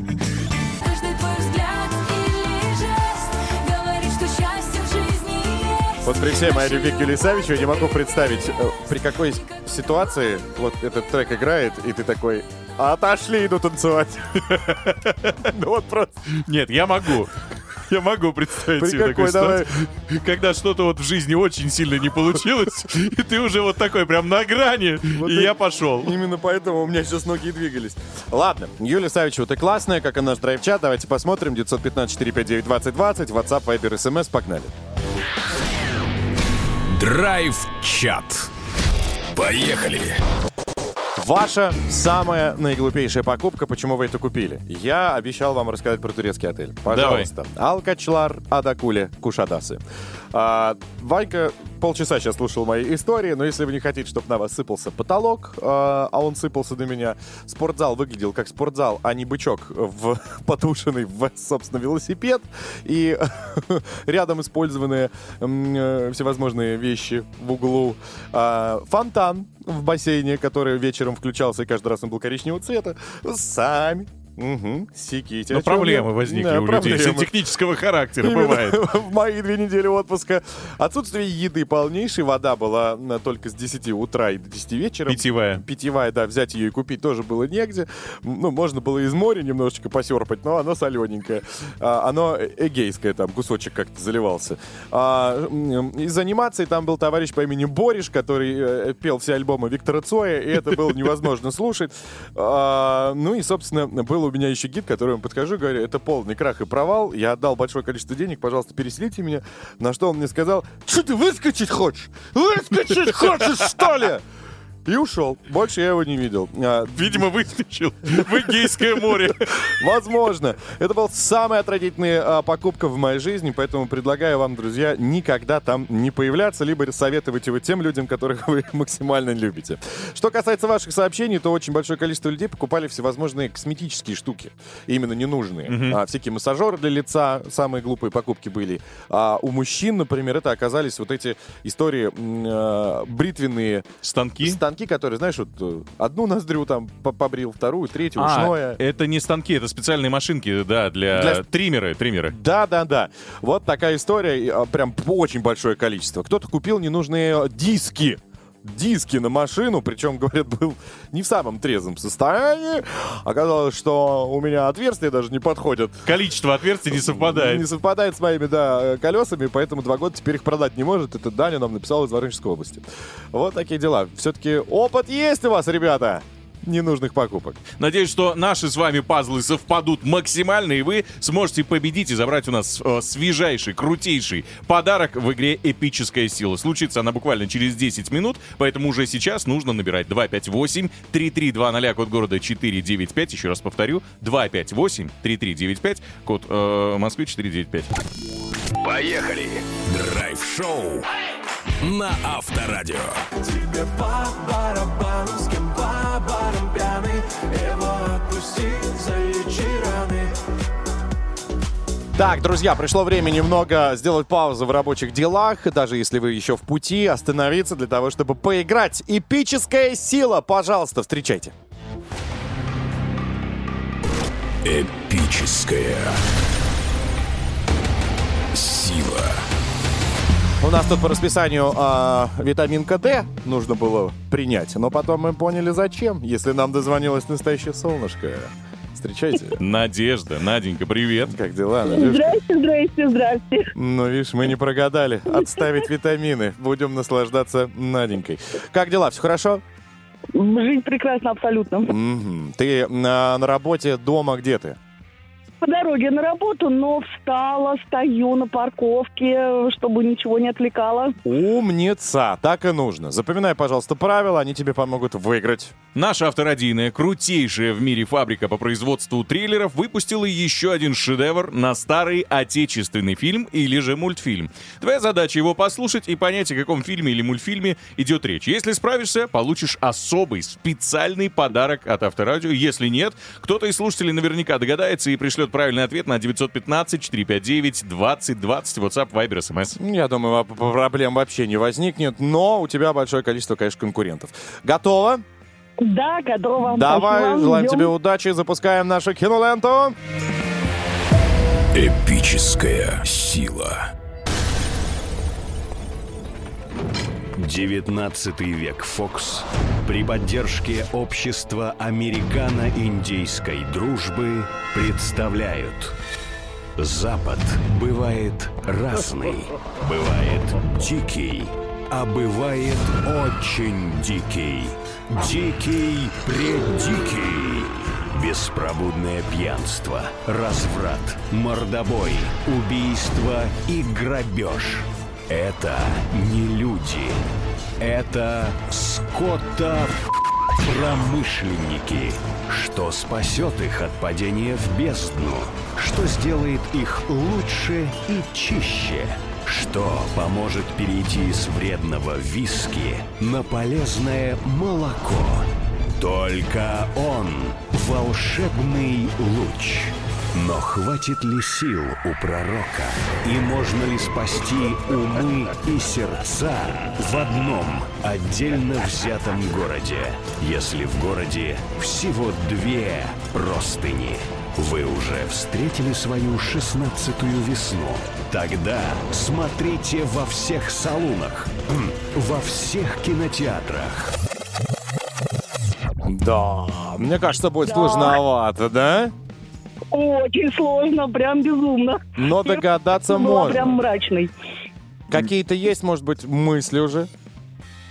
Speaker 2: Вот при всей моей любви к Юлии Савичевой не могу представить, э, при какой ситуации вот этот трек играет, и ты такой, отошли, иду танцевать. Ну вот просто.
Speaker 3: Нет, я могу. Я могу представить
Speaker 2: При
Speaker 3: себе такую
Speaker 2: какой, давай.
Speaker 3: ситуацию, когда что-то вот в жизни очень сильно не получилось, и ты уже вот такой прям на грани,
Speaker 2: Вот
Speaker 3: и
Speaker 2: и-
Speaker 3: я пошел.
Speaker 2: Именно поэтому у меня сейчас ноги и двигались. Ладно, Юлия Савичева, ты классная, как и наш драйв-чат. Давайте посмотрим. 915-459-2020, WhatsApp, Viber, SMS, погнали.
Speaker 1: Драйв-чат. Поехали.
Speaker 2: Ваша самая наиглупейшая покупка, почему вы это купили? Я обещал вам рассказать про турецкий отель. Пожалуйста. Алкачлар Адакуле Кушадасы. А, Ванька полчаса сейчас слушал мои истории, но если вы не хотите, чтобы на вас сыпался потолок, а а он сыпался на меня, спортзал выглядел как спортзал, а не бычок в потушенный в, собственно, велосипед. И рядом использованные э, всевозможные вещи в углу. А, фонтан в бассейне, который вечером включался, и каждый раз он был коричневого цвета. Сами. Угу, секите.
Speaker 3: Но проблемы
Speaker 2: я?
Speaker 3: возникли
Speaker 2: Да,
Speaker 3: у людей
Speaker 2: проблемы.
Speaker 3: технического характера,
Speaker 2: Именно
Speaker 3: бывает.
Speaker 2: В мои две недели отпуска. Отсутствие еды полнейшей. Вода была м, только с 10 утра и до 10 вечера.
Speaker 3: Питьевая.
Speaker 2: Питьевая, да, взять ее и купить тоже было негде. Ну, можно было из моря немножечко посерпать, но оно солененькое. А, Оно эгейское, там кусочек как-то заливался. А, Из анимации там был товарищ по имени Бориш, который э, пел все альбомы Виктора Цоя, и это было невозможно слушать. А, Ну и, собственно, был у меня еще гид, который я подхожу, говорю, это полный крах и провал. Я отдал большое количество денег, пожалуйста, переселите меня. На что он мне сказал, что ты выскочить хочешь? Выскочить хочешь, что ли? И ушел. Больше я его не видел. А,
Speaker 3: Видимо, выскочил в Эгейское море.
Speaker 2: Возможно. Это была самая отвратительная а, покупка в моей жизни, поэтому предлагаю вам, друзья, никогда там не появляться, либо советовать его тем людям, которых вы максимально любите. Что касается ваших сообщений, то очень большое количество людей покупали всевозможные косметические штуки, именно ненужные. А, всякие массажеры для лица, самые глупые покупки были. А у мужчин, например, это оказались вот эти истории а, бритвенные
Speaker 3: Станки?
Speaker 2: станки, которые, знаешь, вот э, одну ноздрю там по- побрил, вторую, третью,
Speaker 3: А,
Speaker 2: ушное.
Speaker 3: это не станки, это специальные машинки, да, для,
Speaker 2: Для-
Speaker 3: триммеры, триммеры.
Speaker 2: Да, да, да. Вот такая история, а, прям очень большое количество. Кто-то купил ненужные диски. Диски на машину, причем, говорят, был не в самом трезвом состоянии. Оказалось, что у меня отверстия даже не подходят.
Speaker 3: Количество отверстий не совпадает.
Speaker 2: Не совпадает с моими, да, колесами, поэтому два года теперь их продать не может. Это Даня нам написал из Воронежской области. Вот такие дела. Все-таки опыт есть у вас, ребята, ненужных покупок.
Speaker 3: Надеюсь, что наши с вами пазлы совпадут максимально, и вы сможете победить и забрать у нас э, свежайший, крутейший подарок в игре «Эпическая сила». Случится она буквально через 10 минут, поэтому уже сейчас нужно набирать 258-3320, код города 495. Еще раз повторю, 258-3395, код э, Москвы 495.
Speaker 1: Поехали. Драйв-шоу на Авторадио.
Speaker 5: Тебе по барабану, с кем по барам пьяный Его отпусти, залечи раны
Speaker 2: Так, друзья, пришло время немного сделать паузу в рабочих делах, даже если вы еще в пути, остановиться для того, чтобы поиграть. Эпическая сила, пожалуйста, встречайте.
Speaker 1: Эпическая сила.
Speaker 2: У нас тут по расписанию а, витаминка D нужно было принять, но потом мы поняли, зачем, если нам дозвонилось настоящее солнышко. Встречайте.
Speaker 3: Надежда, Наденька, привет.
Speaker 2: Как дела, Надюшка?
Speaker 12: Здрасте, здрасте, здрасте.
Speaker 2: Ну, видишь, мы не прогадали. Отставить витамины. Будем наслаждаться Наденькой. Как дела? Все хорошо?
Speaker 12: Жизнь прекрасна абсолютно.
Speaker 2: Мгм. Ты на, на работе дома где ты?
Speaker 12: По дороге на работу, но встала, стою на парковке, чтобы ничего не отвлекало.
Speaker 2: Умница, так и нужно. Запоминай, пожалуйста, правила, они тебе помогут выиграть.
Speaker 3: Наша авторадийная, крутейшая в мире фабрика по производству триллеров выпустила еще один шедевр на старый отечественный фильм или же мультфильм. Твоя задача его послушать и понять, о каком фильме или мультфильме идет речь. Если справишься, получишь особый, специальный подарок от Авторадио. Если нет, кто-то из слушателей наверняка догадается и пришлет правильный ответ на 915-459-2020 WhatsApp, Viber, SMS.
Speaker 2: Я думаю, проблем вообще не возникнет, но у тебя большое количество, конечно, конкурентов. Готово?
Speaker 12: Да, готова.
Speaker 2: Давай,
Speaker 12: Спасибо.
Speaker 2: желаем
Speaker 12: Ждем.
Speaker 2: тебе удачи, запускаем нашу киноленту.
Speaker 1: Эпическая сила.
Speaker 13: 19 век Фокс при поддержке общества американо-индейской дружбы представляют Запад бывает разный, бывает дикий, а бывает очень дикий. Дикий преддикий. Беспробудное пьянство, разврат, мордобой, убийство и грабеж. Это не люди. Это скота промышленники. Что спасет их от падения в бездну? Что сделает их лучше и чище? Что поможет перейти из вредного виски на полезное молоко? Только он — волшебный луч. Но хватит ли сил у пророка? И можно ли спасти умы и сердца в одном отдельно взятом городе? Если в городе всего две простыни. Вы уже встретили свою шестнадцатую весну? Тогда смотрите во всех салонах, м, во всех кинотеатрах.
Speaker 2: Да, мне кажется, будет
Speaker 12: Да.
Speaker 2: сложновато, да?
Speaker 12: Очень сложно, прям безумно.
Speaker 2: Но догадаться
Speaker 12: Была прям
Speaker 2: можно.
Speaker 12: мрачной.
Speaker 2: Какие-то есть, может быть, мысли уже?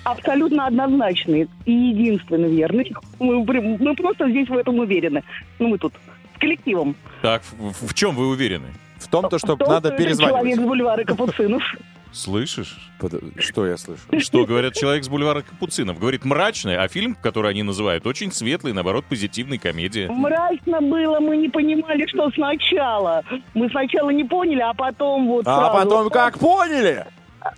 Speaker 12: Абсолютно однозначный и единственный верный. Мы, прям- мы просто здесь в этом уверены. Ну, мы тут с коллективом.
Speaker 3: Так, в, в чем вы уверены?
Speaker 2: В том-то, что
Speaker 12: В том,
Speaker 2: надо
Speaker 12: что это
Speaker 2: перезванивать.
Speaker 12: Человек с бульвара Капуцинов.
Speaker 3: Слышишь?
Speaker 2: Под- Что я слышу?
Speaker 3: Что говорят человек с бульвара Капуцинов? Говорит мрачный, а фильм, который они называют, очень светлый, наоборот, позитивный комедия.
Speaker 12: Мрачно было, мы не понимали, что сначала. Мы сначала не поняли, а потом вот
Speaker 2: А
Speaker 12: сразу.
Speaker 2: потом как поняли?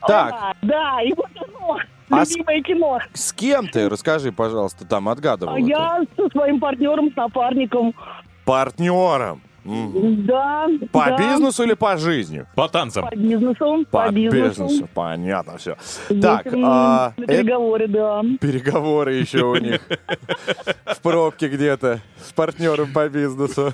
Speaker 2: Так,
Speaker 12: Да, да, и вот оно,
Speaker 2: А с-
Speaker 12: любимое кино.
Speaker 2: с кем ты? Расскажи, пожалуйста, там отгадывал.
Speaker 12: А я со своим партнером, с напарником.
Speaker 2: Партнером. Мгм.
Speaker 12: Да.
Speaker 2: По
Speaker 12: да,
Speaker 2: бизнесу или по жизни?
Speaker 3: По танцам.
Speaker 12: По бизнесу.
Speaker 2: По,
Speaker 12: По, бизнесу.
Speaker 2: бизнесу. Понятно все. Так, а,
Speaker 12: на
Speaker 2: э,
Speaker 12: переговоры, да.
Speaker 2: переговоры еще у них в пробке где-то с партнером по бизнесу.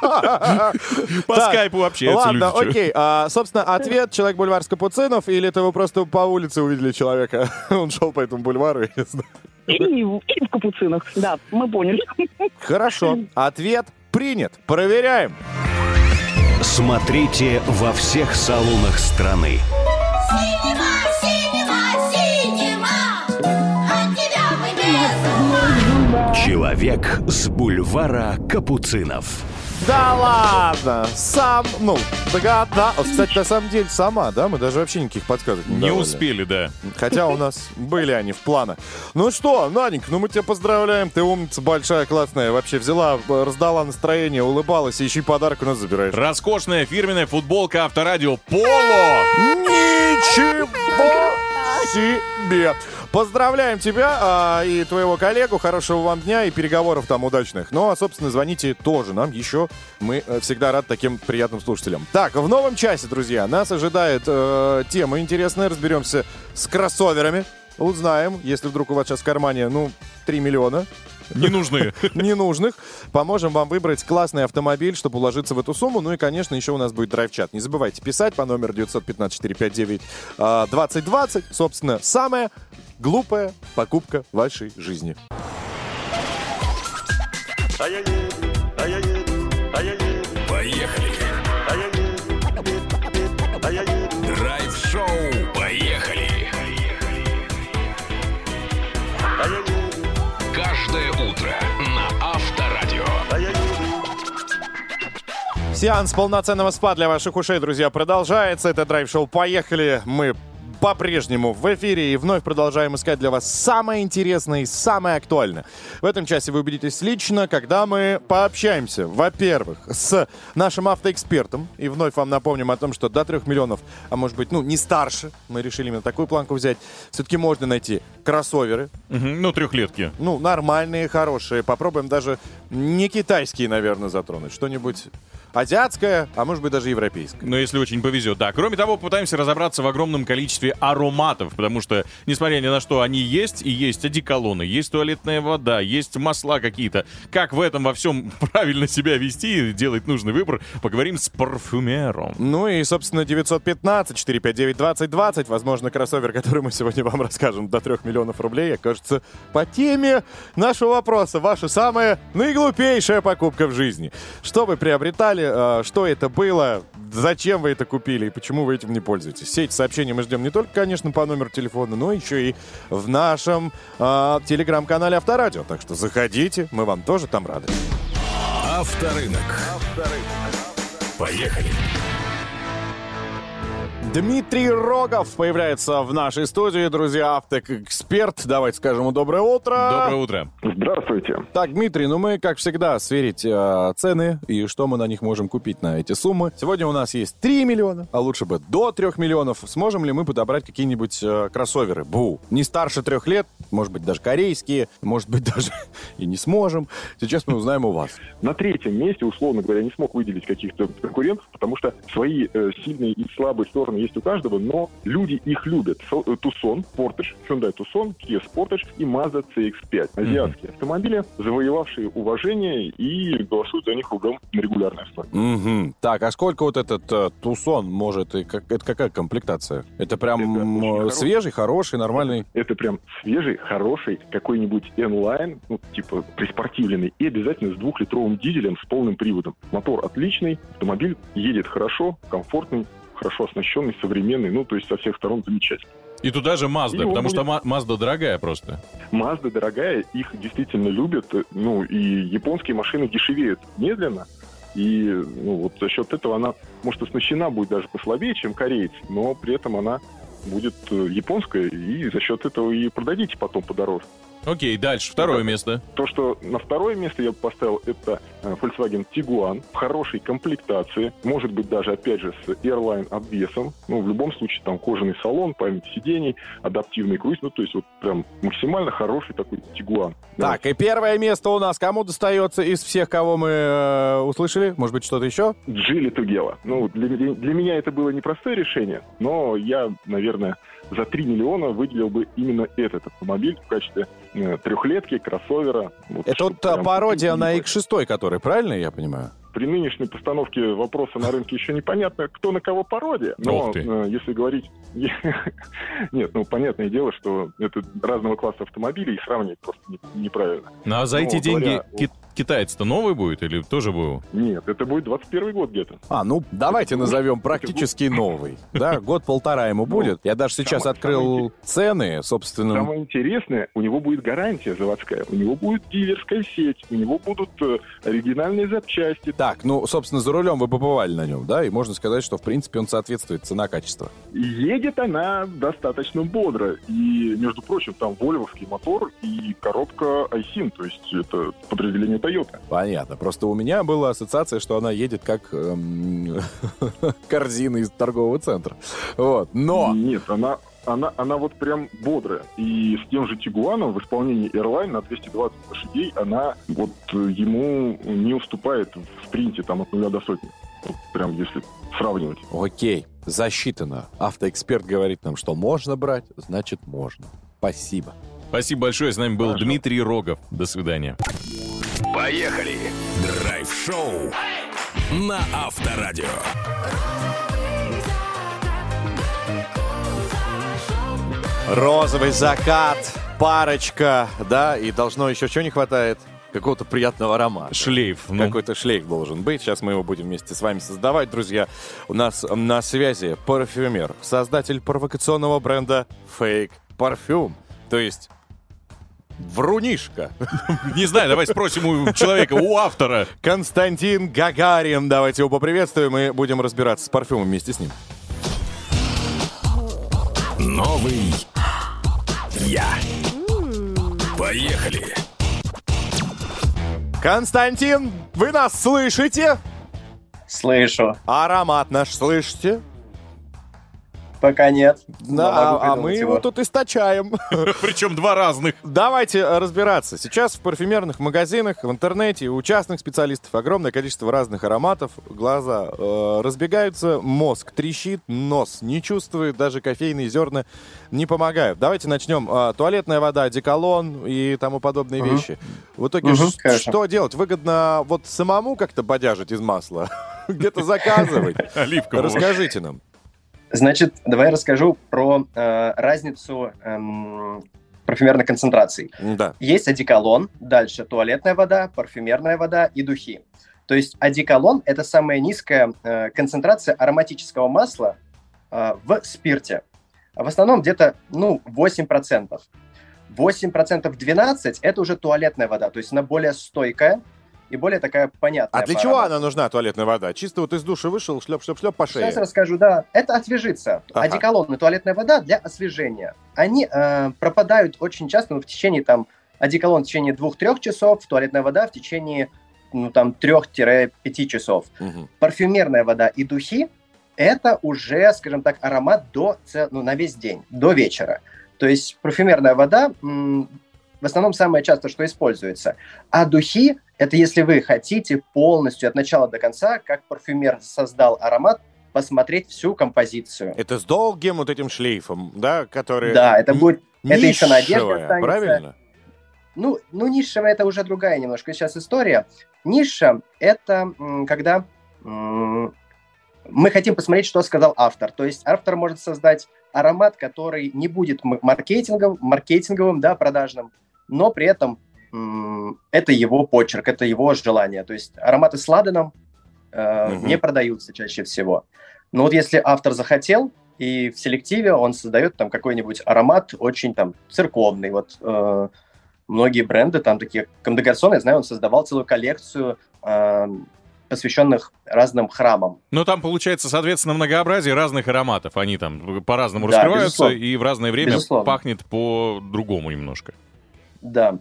Speaker 3: По
Speaker 2: Так,
Speaker 3: скайпу общаются
Speaker 2: Ладно,
Speaker 3: люди. чё.
Speaker 2: окей. А, собственно, ответ человек бульвар с Капуцинов, или это вы просто по улице увидели человека? Он шел по этому бульвару, я не знаю.
Speaker 12: И, в- и в капуцинах. Да, мы поняли.
Speaker 2: Хорошо. Ответ принят. Проверяем.
Speaker 13: Смотрите во всех салонах страны.
Speaker 9: Синема, синема, синема, от тебя мы без
Speaker 13: Человек с бульвара Капуцинов.
Speaker 2: Да ладно! Сам, ну, догадал. Вот, Кстати, на самом деле сама, да? Мы даже вообще никаких подсказок не
Speaker 3: Не
Speaker 2: давали.
Speaker 3: успели, да.
Speaker 2: Хотя у нас были они в планах. Ну что, Наденька, ну мы тебя поздравляем. Ты умница большая, классная. Вообще взяла, раздала настроение, улыбалась. И еще и подарок у нас забираешь.
Speaker 3: Роскошная фирменная футболка Авторадио Поло.
Speaker 2: Ничего себе! Поздравляем тебя а, и твоего коллегу. Хорошего вам дня и переговоров там удачных. Ну, а, собственно, звоните тоже нам еще. Мы э, всегда рады таким приятным слушателям. Так, в новом часе, друзья, нас ожидает э, тема интересная. Разберемся с кроссоверами. Узнаем, если вдруг у вас сейчас в кармане, ну, 3 миллиона
Speaker 3: Ненужные.
Speaker 2: ненужных. Поможем вам выбрать классный автомобиль, чтобы уложиться в эту сумму. Ну и, конечно, еще у нас будет драйв-чат. Не забывайте писать по номеру 915-459-2020. Собственно, самая глупая покупка вашей жизни.
Speaker 1: Поехали.
Speaker 2: Сеанс полноценного спа для ваших ушей, друзья, продолжается. Это драйв-шоу «Поехали». Мы по-прежнему в эфире и вновь продолжаем искать для вас самое интересное и самое актуальное. В этом часе вы убедитесь лично, когда мы пообщаемся, во-первых, с нашим автоэкспертом. И вновь вам напомним о том, что до 3 миллионов, а может быть, ну, не старше, мы решили именно такую планку взять, все-таки можно найти кроссоверы.
Speaker 3: Мгм, Ну, трехлетки.
Speaker 2: Ну, нормальные, хорошие. Попробуем даже не китайские, наверное, затронуть. Что-нибудь азиатское, а может быть даже европейское.
Speaker 3: Но если очень повезет, да. Кроме того, пытаемся разобраться в огромном количестве ароматов, потому что, несмотря ни на что, они есть, и есть одеколоны, есть туалетная вода, есть масла какие-то. Как в этом во всем правильно себя вести и делать нужный выбор, поговорим с парфюмером.
Speaker 2: Ну и, собственно, 915-459-2020, возможно, кроссовер, который мы сегодня вам расскажем, до 3 миллионов рублей, окажется по теме нашего вопроса. Ваша самая наиглупейшая покупка в жизни. Что вы приобретали, э, что это было, зачем вы это купили и почему вы этим не пользуетесь. Все эти сообщения мы ждем не только, конечно, по номеру телефона, но еще и в нашем э, телеграм-канале Авторадио. Так что заходите, мы вам тоже там рады.
Speaker 1: Авторынок. Поехали.
Speaker 2: Дмитрий Рогов появляется в нашей студии, друзья, автоэксперт. Давайте скажем ему доброе утро.
Speaker 3: Доброе утро.
Speaker 4: Здравствуйте.
Speaker 2: Так, Дмитрий, ну мы, как всегда, сверить э, цены и что мы на них можем купить на эти суммы. Сегодня у нас есть 3 миллиона, а лучше бы до 3 миллионов. Сможем ли мы подобрать какие-нибудь э, кроссоверы? Бу. Не старше трех лет, может быть, даже корейские, может быть, даже и не сможем. Сейчас мы узнаем у вас.
Speaker 14: На третьем месте, условно говоря, не смог выделить каких-то конкурентов, потому что свои э, сильные и слабые стороны есть у каждого, но люди их любят. Э, Tucson, Sportage, Hyundai Tucson, Kia Sportage и Mazda CX-5. Азиатские автомобили, завоевавшие уважение и голосуют за них кругом на регулярной основе.
Speaker 2: Мгм. Так, а сколько вот этот э, Тусон может? И как, это какая комплектация? Это прям э, свежий, хороший, нормальный?
Speaker 14: Это прям свежий, хороший, какой-нибудь N-Line, ну, типа приспортивленный, и обязательно с двухлитровым дизелем с полным приводом. Мотор отличный, автомобиль едет хорошо, комфортный, хорошо оснащенный, современный, ну, то есть со всех сторон замечательный.
Speaker 3: И туда же Mazda, потому что
Speaker 14: будет-
Speaker 3: Mazda дорогая просто.
Speaker 14: Мазда дорогая, их действительно любят, ну, и японские машины дешевеют медленно, и ну, вот за счет этого она, может, оснащена будет даже послабее, чем корейцы, но при этом она будет э, японская, и за счет этого и продадите потом подороже.
Speaker 3: Окей, дальше, второе место.
Speaker 14: То, что на второе место я бы поставил, это э, Volkswagen Tiguan в хорошей комплектации, может быть даже, опять же, с Airline обвесом. Ну, в любом случае, там кожаный салон, память сидений, адаптивный круиз, ну, то есть вот прям максимально хороший такой Tiguan.
Speaker 2: Так, и первое место у нас кому достается из всех, кого мы э, услышали? Может быть, что-то еще?
Speaker 14: Джили Тугела. Ну, для, для меня это было непростое решение, но я, наверное, за 3 миллиона выделил бы именно этот автомобиль в качестве трехлетки, кроссовера. Вот,
Speaker 2: Это вот та пародия на X6, который, правильно я понимаю?
Speaker 14: При нынешней постановке вопроса на рынке еще непонятно, кто на кого пародия. Но э, если говорить... Нет, ну, понятное дело, что это разного класса автомобилей, и сравнивать просто не- неправильно.
Speaker 3: Ну, а за
Speaker 14: Ну,
Speaker 3: эти деньги китаец-то новый будет или тоже был?
Speaker 14: Нет, это будет 21 год где-то.
Speaker 2: А, ну, давайте назовем практически новый. Да, год-полтора ему будет. Я даже сейчас открыл цены, собственно.
Speaker 14: Самое интересное, у него будет гарантия заводская, у него будет дилерская сеть, у него будут э, оригинальные запчасти.
Speaker 2: Так, ну, собственно, за рулем вы побывали на нем, да? И можно сказать, что, в принципе, он соответствует цена-качество.
Speaker 14: Едет она достаточно бодро. И, между прочим, там вольвовский мотор и коробка iSIM, то есть это подразделение Toyota.
Speaker 2: Понятно. Просто у меня была ассоциация, что она едет как эм, корзина из торгового центра. Вот. Но...
Speaker 14: Нет, она, она, она вот прям бодрая. И с тем же Тигуаном в исполнении Airline на 220 лошадей она вот э, ему не уступает в спринте там от нуля до сотни. Вот прям если сравнивать.
Speaker 2: Окей, засчитано. Автоэксперт говорит нам, что можно брать, значит можно. Спасибо.
Speaker 3: Спасибо большое, с нами был Дмитрий Рогов. До свидания.
Speaker 1: Поехали. Драйв-шоу на Авторадио.
Speaker 2: Розовый закат, парочка, да, и должно еще чего не хватает? Какого-то приятного аромата.
Speaker 3: Шлейф. ну.
Speaker 2: Какой-то шлейф должен быть. Сейчас мы его будем вместе с вами создавать, друзья. У нас на связи парфюмер, создатель провокационного бренда Fake Parfum. То есть Врунишка.
Speaker 3: Не знаю, давай спросим у человека, у автора.
Speaker 2: Константин Гагарин. Давайте его поприветствуем и будем разбираться с парфюмом вместе с ним.
Speaker 1: Новый я. Поехали.
Speaker 2: Константин, вы нас слышите?
Speaker 15: Слышу.
Speaker 2: Аромат наш слышите?
Speaker 15: Пока нет.
Speaker 2: Да, а, а мы его тут источаем.
Speaker 3: Причем два разных.
Speaker 2: Давайте э, разбираться. Сейчас в парфюмерных магазинах, в интернете, у частных специалистов огромное количество разных ароматов. Глаза э, разбегаются, мозг трещит, нос не чувствует, даже кофейные зерна не помогают. Давайте начнем. А, туалетная вода, деколон и тому подобные
Speaker 15: Мгм.
Speaker 2: вещи. В итоге ш-
Speaker 15: хорошо.
Speaker 2: что делать? Выгодно вот самому как-то бодяжить из масла? Где-то заказывать?
Speaker 3: Оливкового.
Speaker 2: Расскажите нам.
Speaker 15: Значит, давай я расскажу про э, разницу эм, парфюмерных концентраций.
Speaker 2: Да.
Speaker 15: Есть одеколон, дальше туалетная вода, парфюмерная вода и духи. То есть одеколон – это самая низкая э, концентрация ароматического масла э, в спирте. А в основном где-то, ну, 8%. 8% 12 – это уже туалетная вода, то есть она более стойкая и более такая понятная.
Speaker 2: А для
Speaker 15: по
Speaker 2: чего она нужна, туалетная вода? Чисто вот из душа вышел, шлеп-шлеп-шлеп по шее.
Speaker 15: Сейчас расскажу, да. Это освежиться.
Speaker 2: Ага.
Speaker 15: Одеколон и туалетная вода для освежения. Они э, пропадают очень часто, ну, в течение там, одеколон в течение двух-трех часов, туалетная вода в течение, ну, там, трех-пяти часов.
Speaker 2: Мгм.
Speaker 15: Парфюмерная вода и духи – это уже, скажем так, аромат до, ну, на весь день, до вечера. То есть парфюмерная вода в основном самое часто, что используется. А духи – это если вы хотите полностью от начала до конца, как парфюмер создал аромат, посмотреть всю композицию.
Speaker 2: Это с долгим вот этим шлейфом, да, который...
Speaker 15: Да, это будет... Это еще на одежде останется.
Speaker 2: правильно?
Speaker 15: Ну, ну, нишевая это уже другая немножко сейчас история. Ниша – это когда мы хотим посмотреть, что сказал автор. То есть автор может создать аромат, который не будет м- маркетингом, маркетинговым, да, продажным, но при этом это его почерк, это его желание. То есть ароматы с ладаном э,
Speaker 2: Мгм.
Speaker 15: не продаются чаще всего. Но вот если автор захотел, и в селективе он создает там какой-нибудь аромат очень там церковный. Вот э, многие бренды, там такие, Комдегарсон, я знаю, он создавал целую коллекцию э, посвященных разным храмам.
Speaker 3: Но там получается, соответственно, многообразие разных ароматов. Они там по-разному
Speaker 15: Да,
Speaker 3: раскрываются,
Speaker 15: безусловно.
Speaker 3: и в разное время
Speaker 15: Безусловно.
Speaker 3: пахнет по-другому немножко.
Speaker 15: Да.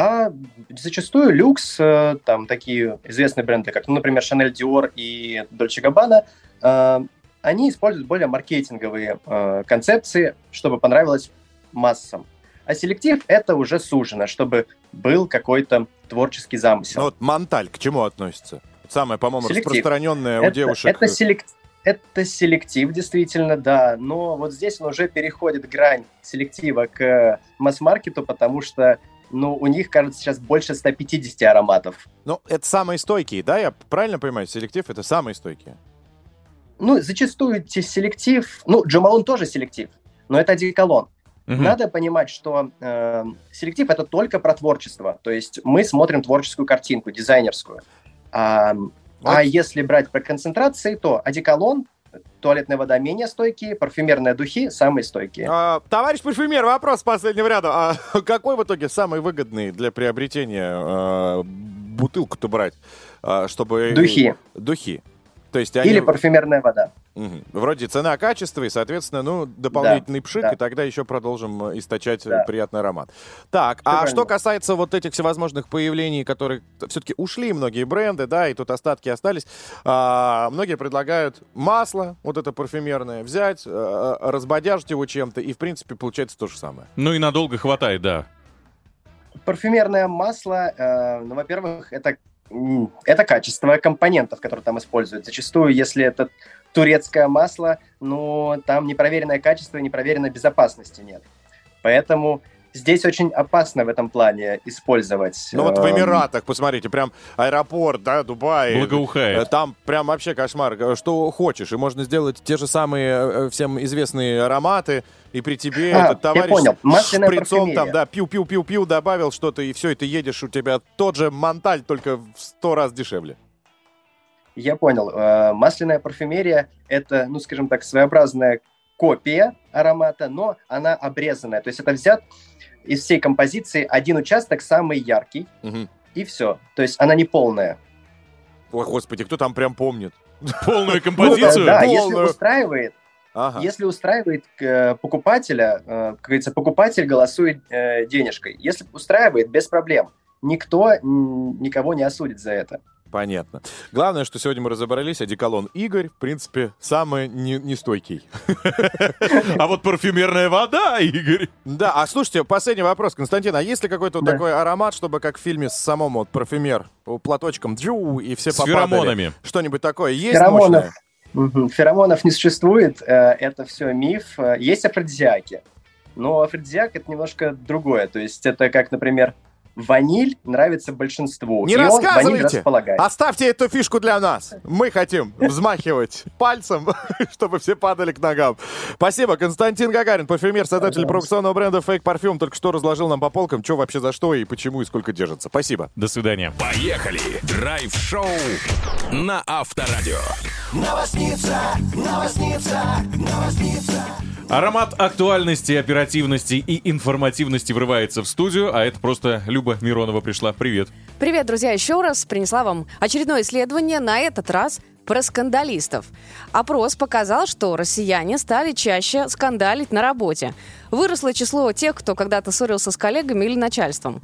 Speaker 15: А зачастую люкс, э, там такие известные бренды, как, ну, например, Chanel Dior и Dolce Gabbana, э, они используют более маркетинговые э, концепции, чтобы понравилось массам. А селектив – это уже сужено, чтобы был какой-то творческий замысел.
Speaker 2: Ну вот Монталь к чему относится? Самое, по-моему,
Speaker 15: Селектив.
Speaker 2: распространенное у
Speaker 15: Это-
Speaker 2: девушек.
Speaker 15: Это, селек- это селектив, действительно, да. Но вот здесь он уже переходит грань селектива к масс-маркету, потому что ну, у них, кажется, сейчас больше 150 ароматов.
Speaker 2: Ну, это самые стойкие, да? Я правильно понимаю, селектив это самые стойкие.
Speaker 15: Ну, зачастую те- селектив... Ну, Джамалун тоже селектив, но это одеколон.
Speaker 3: Мгм.
Speaker 15: Надо понимать, что э, селектив это только про творчество. То есть мы смотрим творческую картинку, дизайнерскую. А, а если брать про концентрации, то одеколон, туалетная вода менее стойкие, парфюмерные духи самые стойкие.
Speaker 2: А, товарищ парфюмер, вопрос последнего ряда. А какой в итоге самый выгодный для приобретения э, бутылку-то брать, а, чтобы...
Speaker 15: Духи.
Speaker 2: Духи. То есть они...
Speaker 15: Или парфюмерная вода.
Speaker 2: Мгм. Вроде цена, качество и, соответственно, ну, дополнительный
Speaker 15: Да,
Speaker 2: пшик,
Speaker 15: да.
Speaker 2: и тогда еще продолжим э, источать э,
Speaker 15: Да.
Speaker 2: приятный аромат. Так, а
Speaker 15: правильно.
Speaker 2: что касается вот этих всевозможных появлений, которые все-таки ушли многие бренды, да, и тут остатки остались, а, многие предлагают масло, вот это парфюмерное, взять, э, разбодяжить его чем-то, и, в принципе, получается то же самое.
Speaker 3: Ну и надолго хватает, да.
Speaker 15: Парфюмерное масло, э, ну, во-первых, это, это качество компонентов, которые там используют. Зачастую, если это турецкое масло, ну, там непроверенное качество и непроверенной безопасности нет. Поэтому здесь очень опасно в этом плане использовать.
Speaker 2: Ну вот в
Speaker 15: эм,
Speaker 2: Эмиратах, посмотрите, прям аэропорт, да, Дубай.
Speaker 3: Благоухает.
Speaker 2: Э, Там прям вообще кошмар. Э, Что хочешь. И можно сделать те же самые э, всем известные ароматы. И при тебе
Speaker 15: А,
Speaker 2: этот
Speaker 15: я
Speaker 2: товарищ
Speaker 15: понял. Масляная
Speaker 2: шприцом
Speaker 15: парфюмерия.
Speaker 2: там, да, пью-пью-пью-пью, добавил что-то, и все, и ты едешь, у тебя тот же Монталь, только в сто раз дешевле.
Speaker 15: Я понял. Масляная парфюмерия – это, ну, скажем так, своеобразная копия аромата, но она обрезанная. То есть это взят из всей композиции один участок самый яркий,
Speaker 2: Мгм.
Speaker 15: и все. То есть она не полная.
Speaker 2: Ой, господи, кто там прям помнит?
Speaker 3: Полную
Speaker 15: Ну, да, да, если устраивает,
Speaker 2: Ага.
Speaker 15: если устраивает э, покупателя, э, как говорится, покупатель голосует э, денежкой. Если устраивает, без проблем. Никто никого не осудит за это.
Speaker 2: Понятно. Главное, что сегодня мы разобрались, одеколон Игорь, в принципе, самый не- нестойкий.
Speaker 3: А вот парфюмерная вода, Игорь.
Speaker 2: Да, а слушайте, последний вопрос, Константин, а есть ли какой-то такой аромат, чтобы как в фильме с самом вот парфюмер, платочком джу, и все
Speaker 3: С
Speaker 2: попадали?
Speaker 3: феромонами.
Speaker 2: Что-нибудь такое есть
Speaker 15: Феромонов.
Speaker 2: мощное?
Speaker 15: Феромонов не существует, э, это все миф. Есть афродизиаки, но афродизиак это немножко другое. То есть это как, например, ваниль нравится большинству.
Speaker 2: Не
Speaker 15: и он ваниль
Speaker 2: рассказывайте! Оставьте эту фишку для нас. Мы хотим взмахивать пальцем, чтобы все падали к ногам. Спасибо. Константин Гагарин, парфюмер, создатель провокационного бренда Fake Parfum, только что разложил нам по полкам, что вообще за что и почему и сколько держится. Спасибо.
Speaker 3: До свидания.
Speaker 1: Поехали! Драйв-шоу на Авторадио.
Speaker 5: Новосница, новосница, новосница.
Speaker 3: Аромат актуальности, оперативности и информативности врывается в студию, а это просто Люба Миронова пришла. Привет.
Speaker 6: Привет, друзья, еще раз принесла вам очередное исследование, на этот раз про скандалистов. Опрос показал, что россияне стали чаще скандалить на работе. Выросло число тех, кто когда-то ссорился с коллегами или начальством.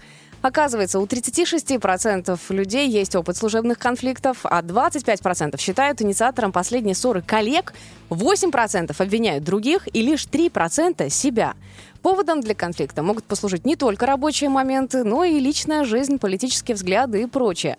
Speaker 6: Оказывается, у 36% людей есть опыт служебных конфликтов, а 25% считают инициатором последней ссоры коллег, 8% обвиняют других и лишь 3% себя. Поводом для конфликта могут послужить не только рабочие моменты, но и личная жизнь, политические взгляды и прочее.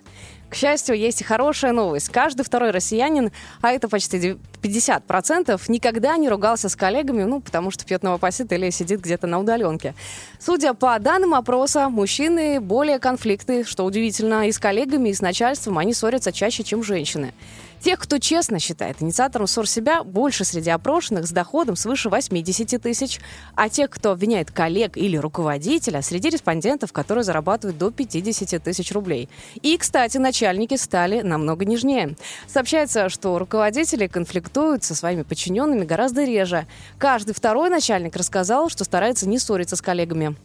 Speaker 6: К счастью, есть и хорошая новость. Каждый второй россиянин, а это почти дев- 50%, никогда не ругался с коллегами, ну, потому что пьет новопосит или сидит где-то на удаленке. Судя по данным опроса, мужчины более конфликтны, что удивительно, и с коллегами, и с начальством они ссорятся чаще, чем женщины. Тех, кто честно считает инициатором ссор себя, больше среди опрошенных с доходом свыше 80 тысяч, а тех, кто обвиняет коллег или руководителя, среди респондентов, которые зарабатывают до 50 тысяч рублей. И, кстати, начальники стали намного нежнее. Сообщается, что руководители конфликтуют со своими подчиненными гораздо реже. Каждый второй начальник рассказал, что старается не ссориться с коллегами.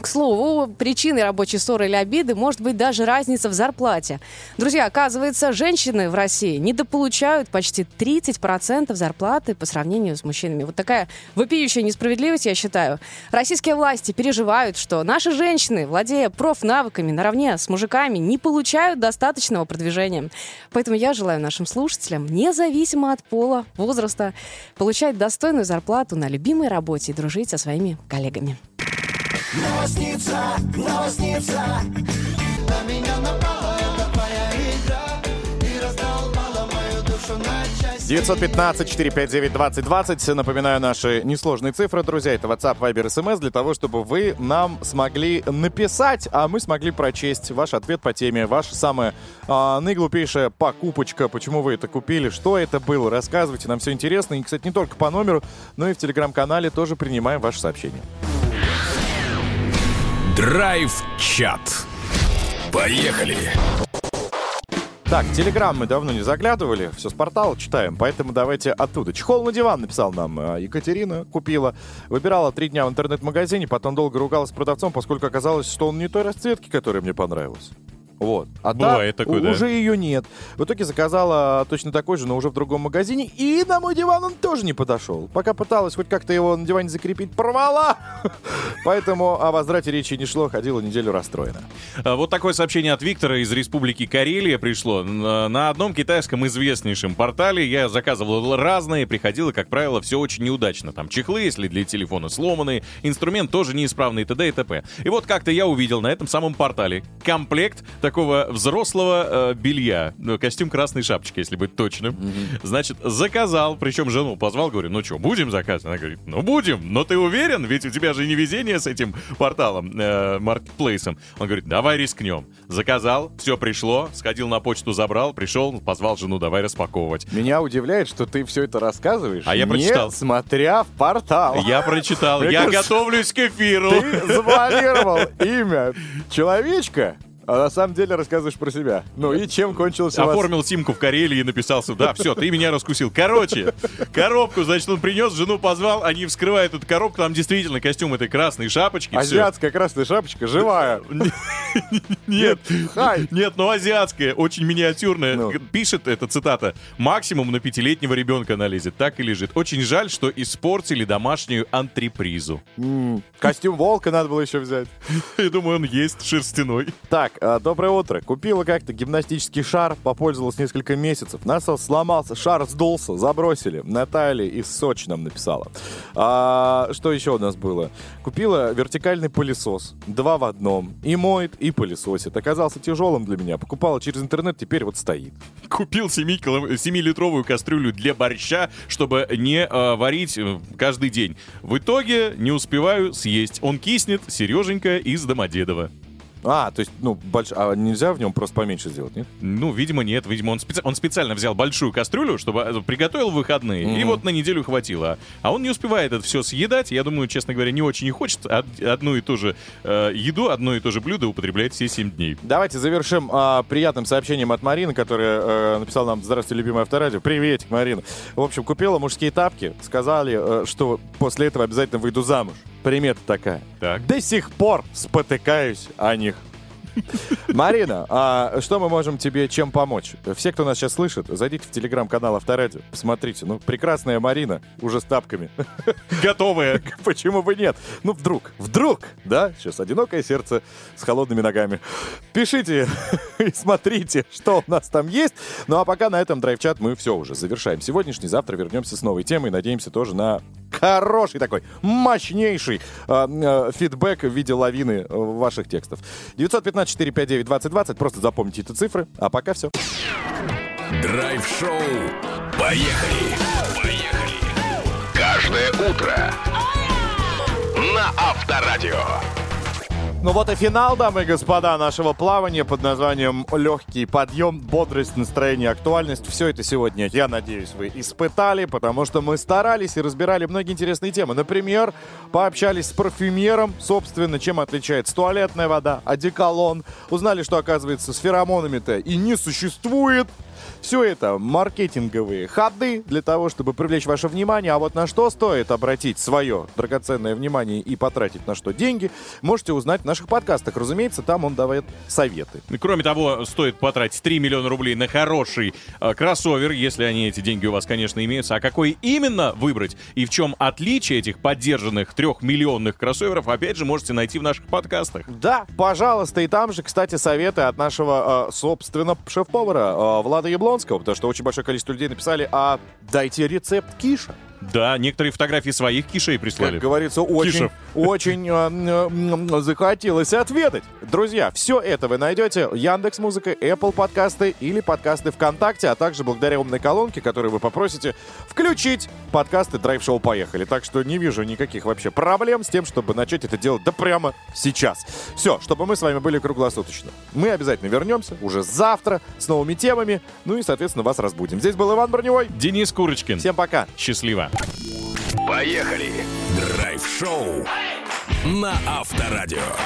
Speaker 6: К слову, причиной рабочей ссоры или обиды может быть даже разница в зарплате. Друзья, оказывается, женщины в России недополучают почти 30% зарплаты по сравнению с мужчинами. Вот такая вопиющая несправедливость, я считаю. Российские власти переживают, что наши женщины, владея профнавыками наравне с мужиками, не получают достаточного продвижения. Поэтому я желаю нашим слушателям, независимо от пола, возраста, получать достойную зарплату на любимой работе и дружить со своими коллегами.
Speaker 5: Новосница, новосница. На меня напала эта твоя игра и раздолбала мою душу на части.
Speaker 2: 915-459-2020. Напоминаю наши несложные цифры, друзья. Это WhatsApp, Viber, SMS для того, чтобы вы нам смогли написать, а мы смогли прочесть ваш ответ по теме. Ваша самая а, наиглупейшая покупочка. Почему вы это купили? Что это было? Рассказывайте. Нам все интересно. И, кстати, не только по номеру, но и в телеграм-канале тоже принимаем ваши сообщения.
Speaker 1: Драйв-чат. Поехали!
Speaker 2: Так, телеграм мы давно не заглядывали, все с портала читаем, поэтому давайте оттуда. Чехол на диван написал нам э, Екатерина, купила. Выбирала три дня в интернет-магазине, потом долго ругалась с продавцом, поскольку оказалось, что он не той расцветки, которая мне понравилась. Вот. А та
Speaker 3: Бывает такое, да.
Speaker 2: уже ее нет. В итоге заказала точно такой же, но уже в другом магазине. И на мой диван он тоже не подошел. Пока пыталась хоть как-то его на диване закрепить, порвала. Поэтому о возврате речи не шло, ходила неделю расстроена.
Speaker 3: А, Вот такое сообщение от Виктора из Республики Карелия пришло. На на одном китайском известнейшем портале я заказывал разные, приходило, как правило, все очень неудачно. Там чехлы, если для телефона сломанные, инструмент тоже неисправный, и т.д. и т.п. И вот как-то я увидел на этом самом портале комплект такого взрослого э, белья, ну, костюм красной шапочки, если быть точным. Значит, заказал, причем жену позвал, говорю, ну что, будем заказывать? Она говорит, ну будем, но ты уверен? Ведь у тебя же не везение с этим порталом, э, маркетплейсом. Он говорит, давай рискнем. Заказал, все пришло, сходил на почту, забрал, пришел, позвал жену, давай распаковывать.
Speaker 2: Меня удивляет, что ты все это рассказываешь,
Speaker 3: А я
Speaker 2: не
Speaker 3: прочитал.
Speaker 2: смотря в портал.
Speaker 3: Я прочитал, я готовлюсь к эфиру.
Speaker 2: Ты запланировал имя человечка А на самом деле рассказываешь про себя. Ну и чем кончилось у вас?
Speaker 3: Оформил симку в Карелии и написал сюда. Все, ты меня раскусил. Короче, коробку, значит, он принес, жену позвал, они вскрывают эту коробку, там действительно костюм этой красной шапочки.
Speaker 2: Азиатская красная шапочка, живая.
Speaker 3: Нет, нет, ну азиатская, очень миниатюрная. Пишет эта цитата. Максимум на пятилетнего ребенка она лезет. Так и лежит. Очень жаль, что испортили домашнюю антрепризу.
Speaker 2: Костюм волка надо было еще взять.
Speaker 3: Я думаю, он есть шерстяной.
Speaker 2: Так, а, доброе утро. Купила как-то гимнастический шар, попользовалась несколько месяцев. Насос сломался, шар сдулся, забросили. Наталья из Сочи нам написала. А, что еще у нас было? Купила вертикальный пылесос. Два в одном. И моет, и пылесосит. Оказался тяжелым для меня. Покупала через интернет, теперь вот стоит.
Speaker 3: Купил 7-литровую кастрюлю для борща, чтобы не э, варить каждый день. В итоге не успеваю съесть. Он киснет, Сереженька из Домодедова.
Speaker 2: А, то есть, ну, больш... а нельзя в нем просто поменьше сделать, нет?
Speaker 3: Ну, видимо, нет. Видимо, он, специ- он специально взял большую кастрюлю, чтобы э, приготовил в выходные, и
Speaker 2: Мгм.
Speaker 3: вот на неделю хватило. А он не успевает это все съедать. Я думаю, честно говоря, не очень и хочет од- одну и ту же э, еду, одно и то же блюдо употреблять все 7 дней.
Speaker 2: Давайте завершим а, приятным сообщением от Марины, которая э, написала нам «Здравствуйте, любимое авторадио». Приветик, Марина. В общем, купила мужские тапки. Сказали, э, что после этого обязательно выйду замуж. Примета такая.
Speaker 3: Так.
Speaker 2: До сих пор спотыкаюсь о них. Марина, а что мы можем тебе чем помочь? Все, кто нас сейчас слышит, зайдите в телеграм-канал Авторадио, посмотрите. Ну, прекрасная Марина, уже с тапками.
Speaker 3: Готовая.
Speaker 2: Почему бы нет? Ну, вдруг, вдруг, да? Сейчас одинокое сердце с холодными ногами. Пишите и смотрите, что у нас там есть. Ну, а пока на этом драйв-чат мы все уже завершаем. Сегодняшний, завтра вернемся с новой темой. Надеемся тоже на хороший такой, мощнейший э, э, фидбэк в виде лавины э, ваших текстов. 915-459-2020. Просто запомните эти цифры. А пока все.
Speaker 1: Драйв-шоу. Поехали! Поехали! Каждое утро на Авторадио.
Speaker 2: Ну вот и финал, дамы и господа, нашего плавания под названием «Легкий подъем», бодрость, настроение, актуальность. Все это сегодня, я надеюсь, вы испытали, потому что мы старались и разбирали многие интересные темы. Например, пообщались с парфюмером, собственно, чем отличается туалетная вода, одеколон. Узнали, что, оказывается, с феромонами-то и не существует. Все это маркетинговые ходы для того, чтобы привлечь ваше внимание. А вот на что стоит обратить свое драгоценное внимание и потратить на что деньги, можете узнать в наших подкастах. Разумеется, там он давает советы.
Speaker 3: Кроме того, стоит потратить 3 миллиона рублей на хороший э, кроссовер, если они, эти деньги у вас, конечно, имеются. А какой именно выбрать и в чем отличие этих поддержанных трехмиллионных кроссоверов, опять же, можете найти в наших подкастах.
Speaker 2: Да, пожалуйста, и там же, кстати, советы от нашего, э, собственно, шеф-повара э, Влада Яблонского, потому что очень большое количество людей написали, а дайте рецепт киша.
Speaker 3: Да, некоторые фотографии своих кишей прислали.
Speaker 2: Как говорится, очень,
Speaker 3: Кишев.
Speaker 2: очень э, м, захотелось отведать. Друзья, все это вы найдете Яндекс Музыка, Apple подкасты или подкасты ВКонтакте, а также благодаря умной колонке, которую вы попросите включить подкасты Драйв Шоу Поехали. Так что не вижу никаких вообще проблем с тем, чтобы начать это делать да прямо сейчас. Все, чтобы мы с вами были круглосуточно. Мы обязательно вернемся уже завтра с новыми темами, ну и, соответственно, вас разбудим. Здесь был Иван Броневой.
Speaker 3: Денис Курочкин.
Speaker 2: Всем пока.
Speaker 3: Счастливо.
Speaker 1: Поехали! Драйв-шоу на Авторадио.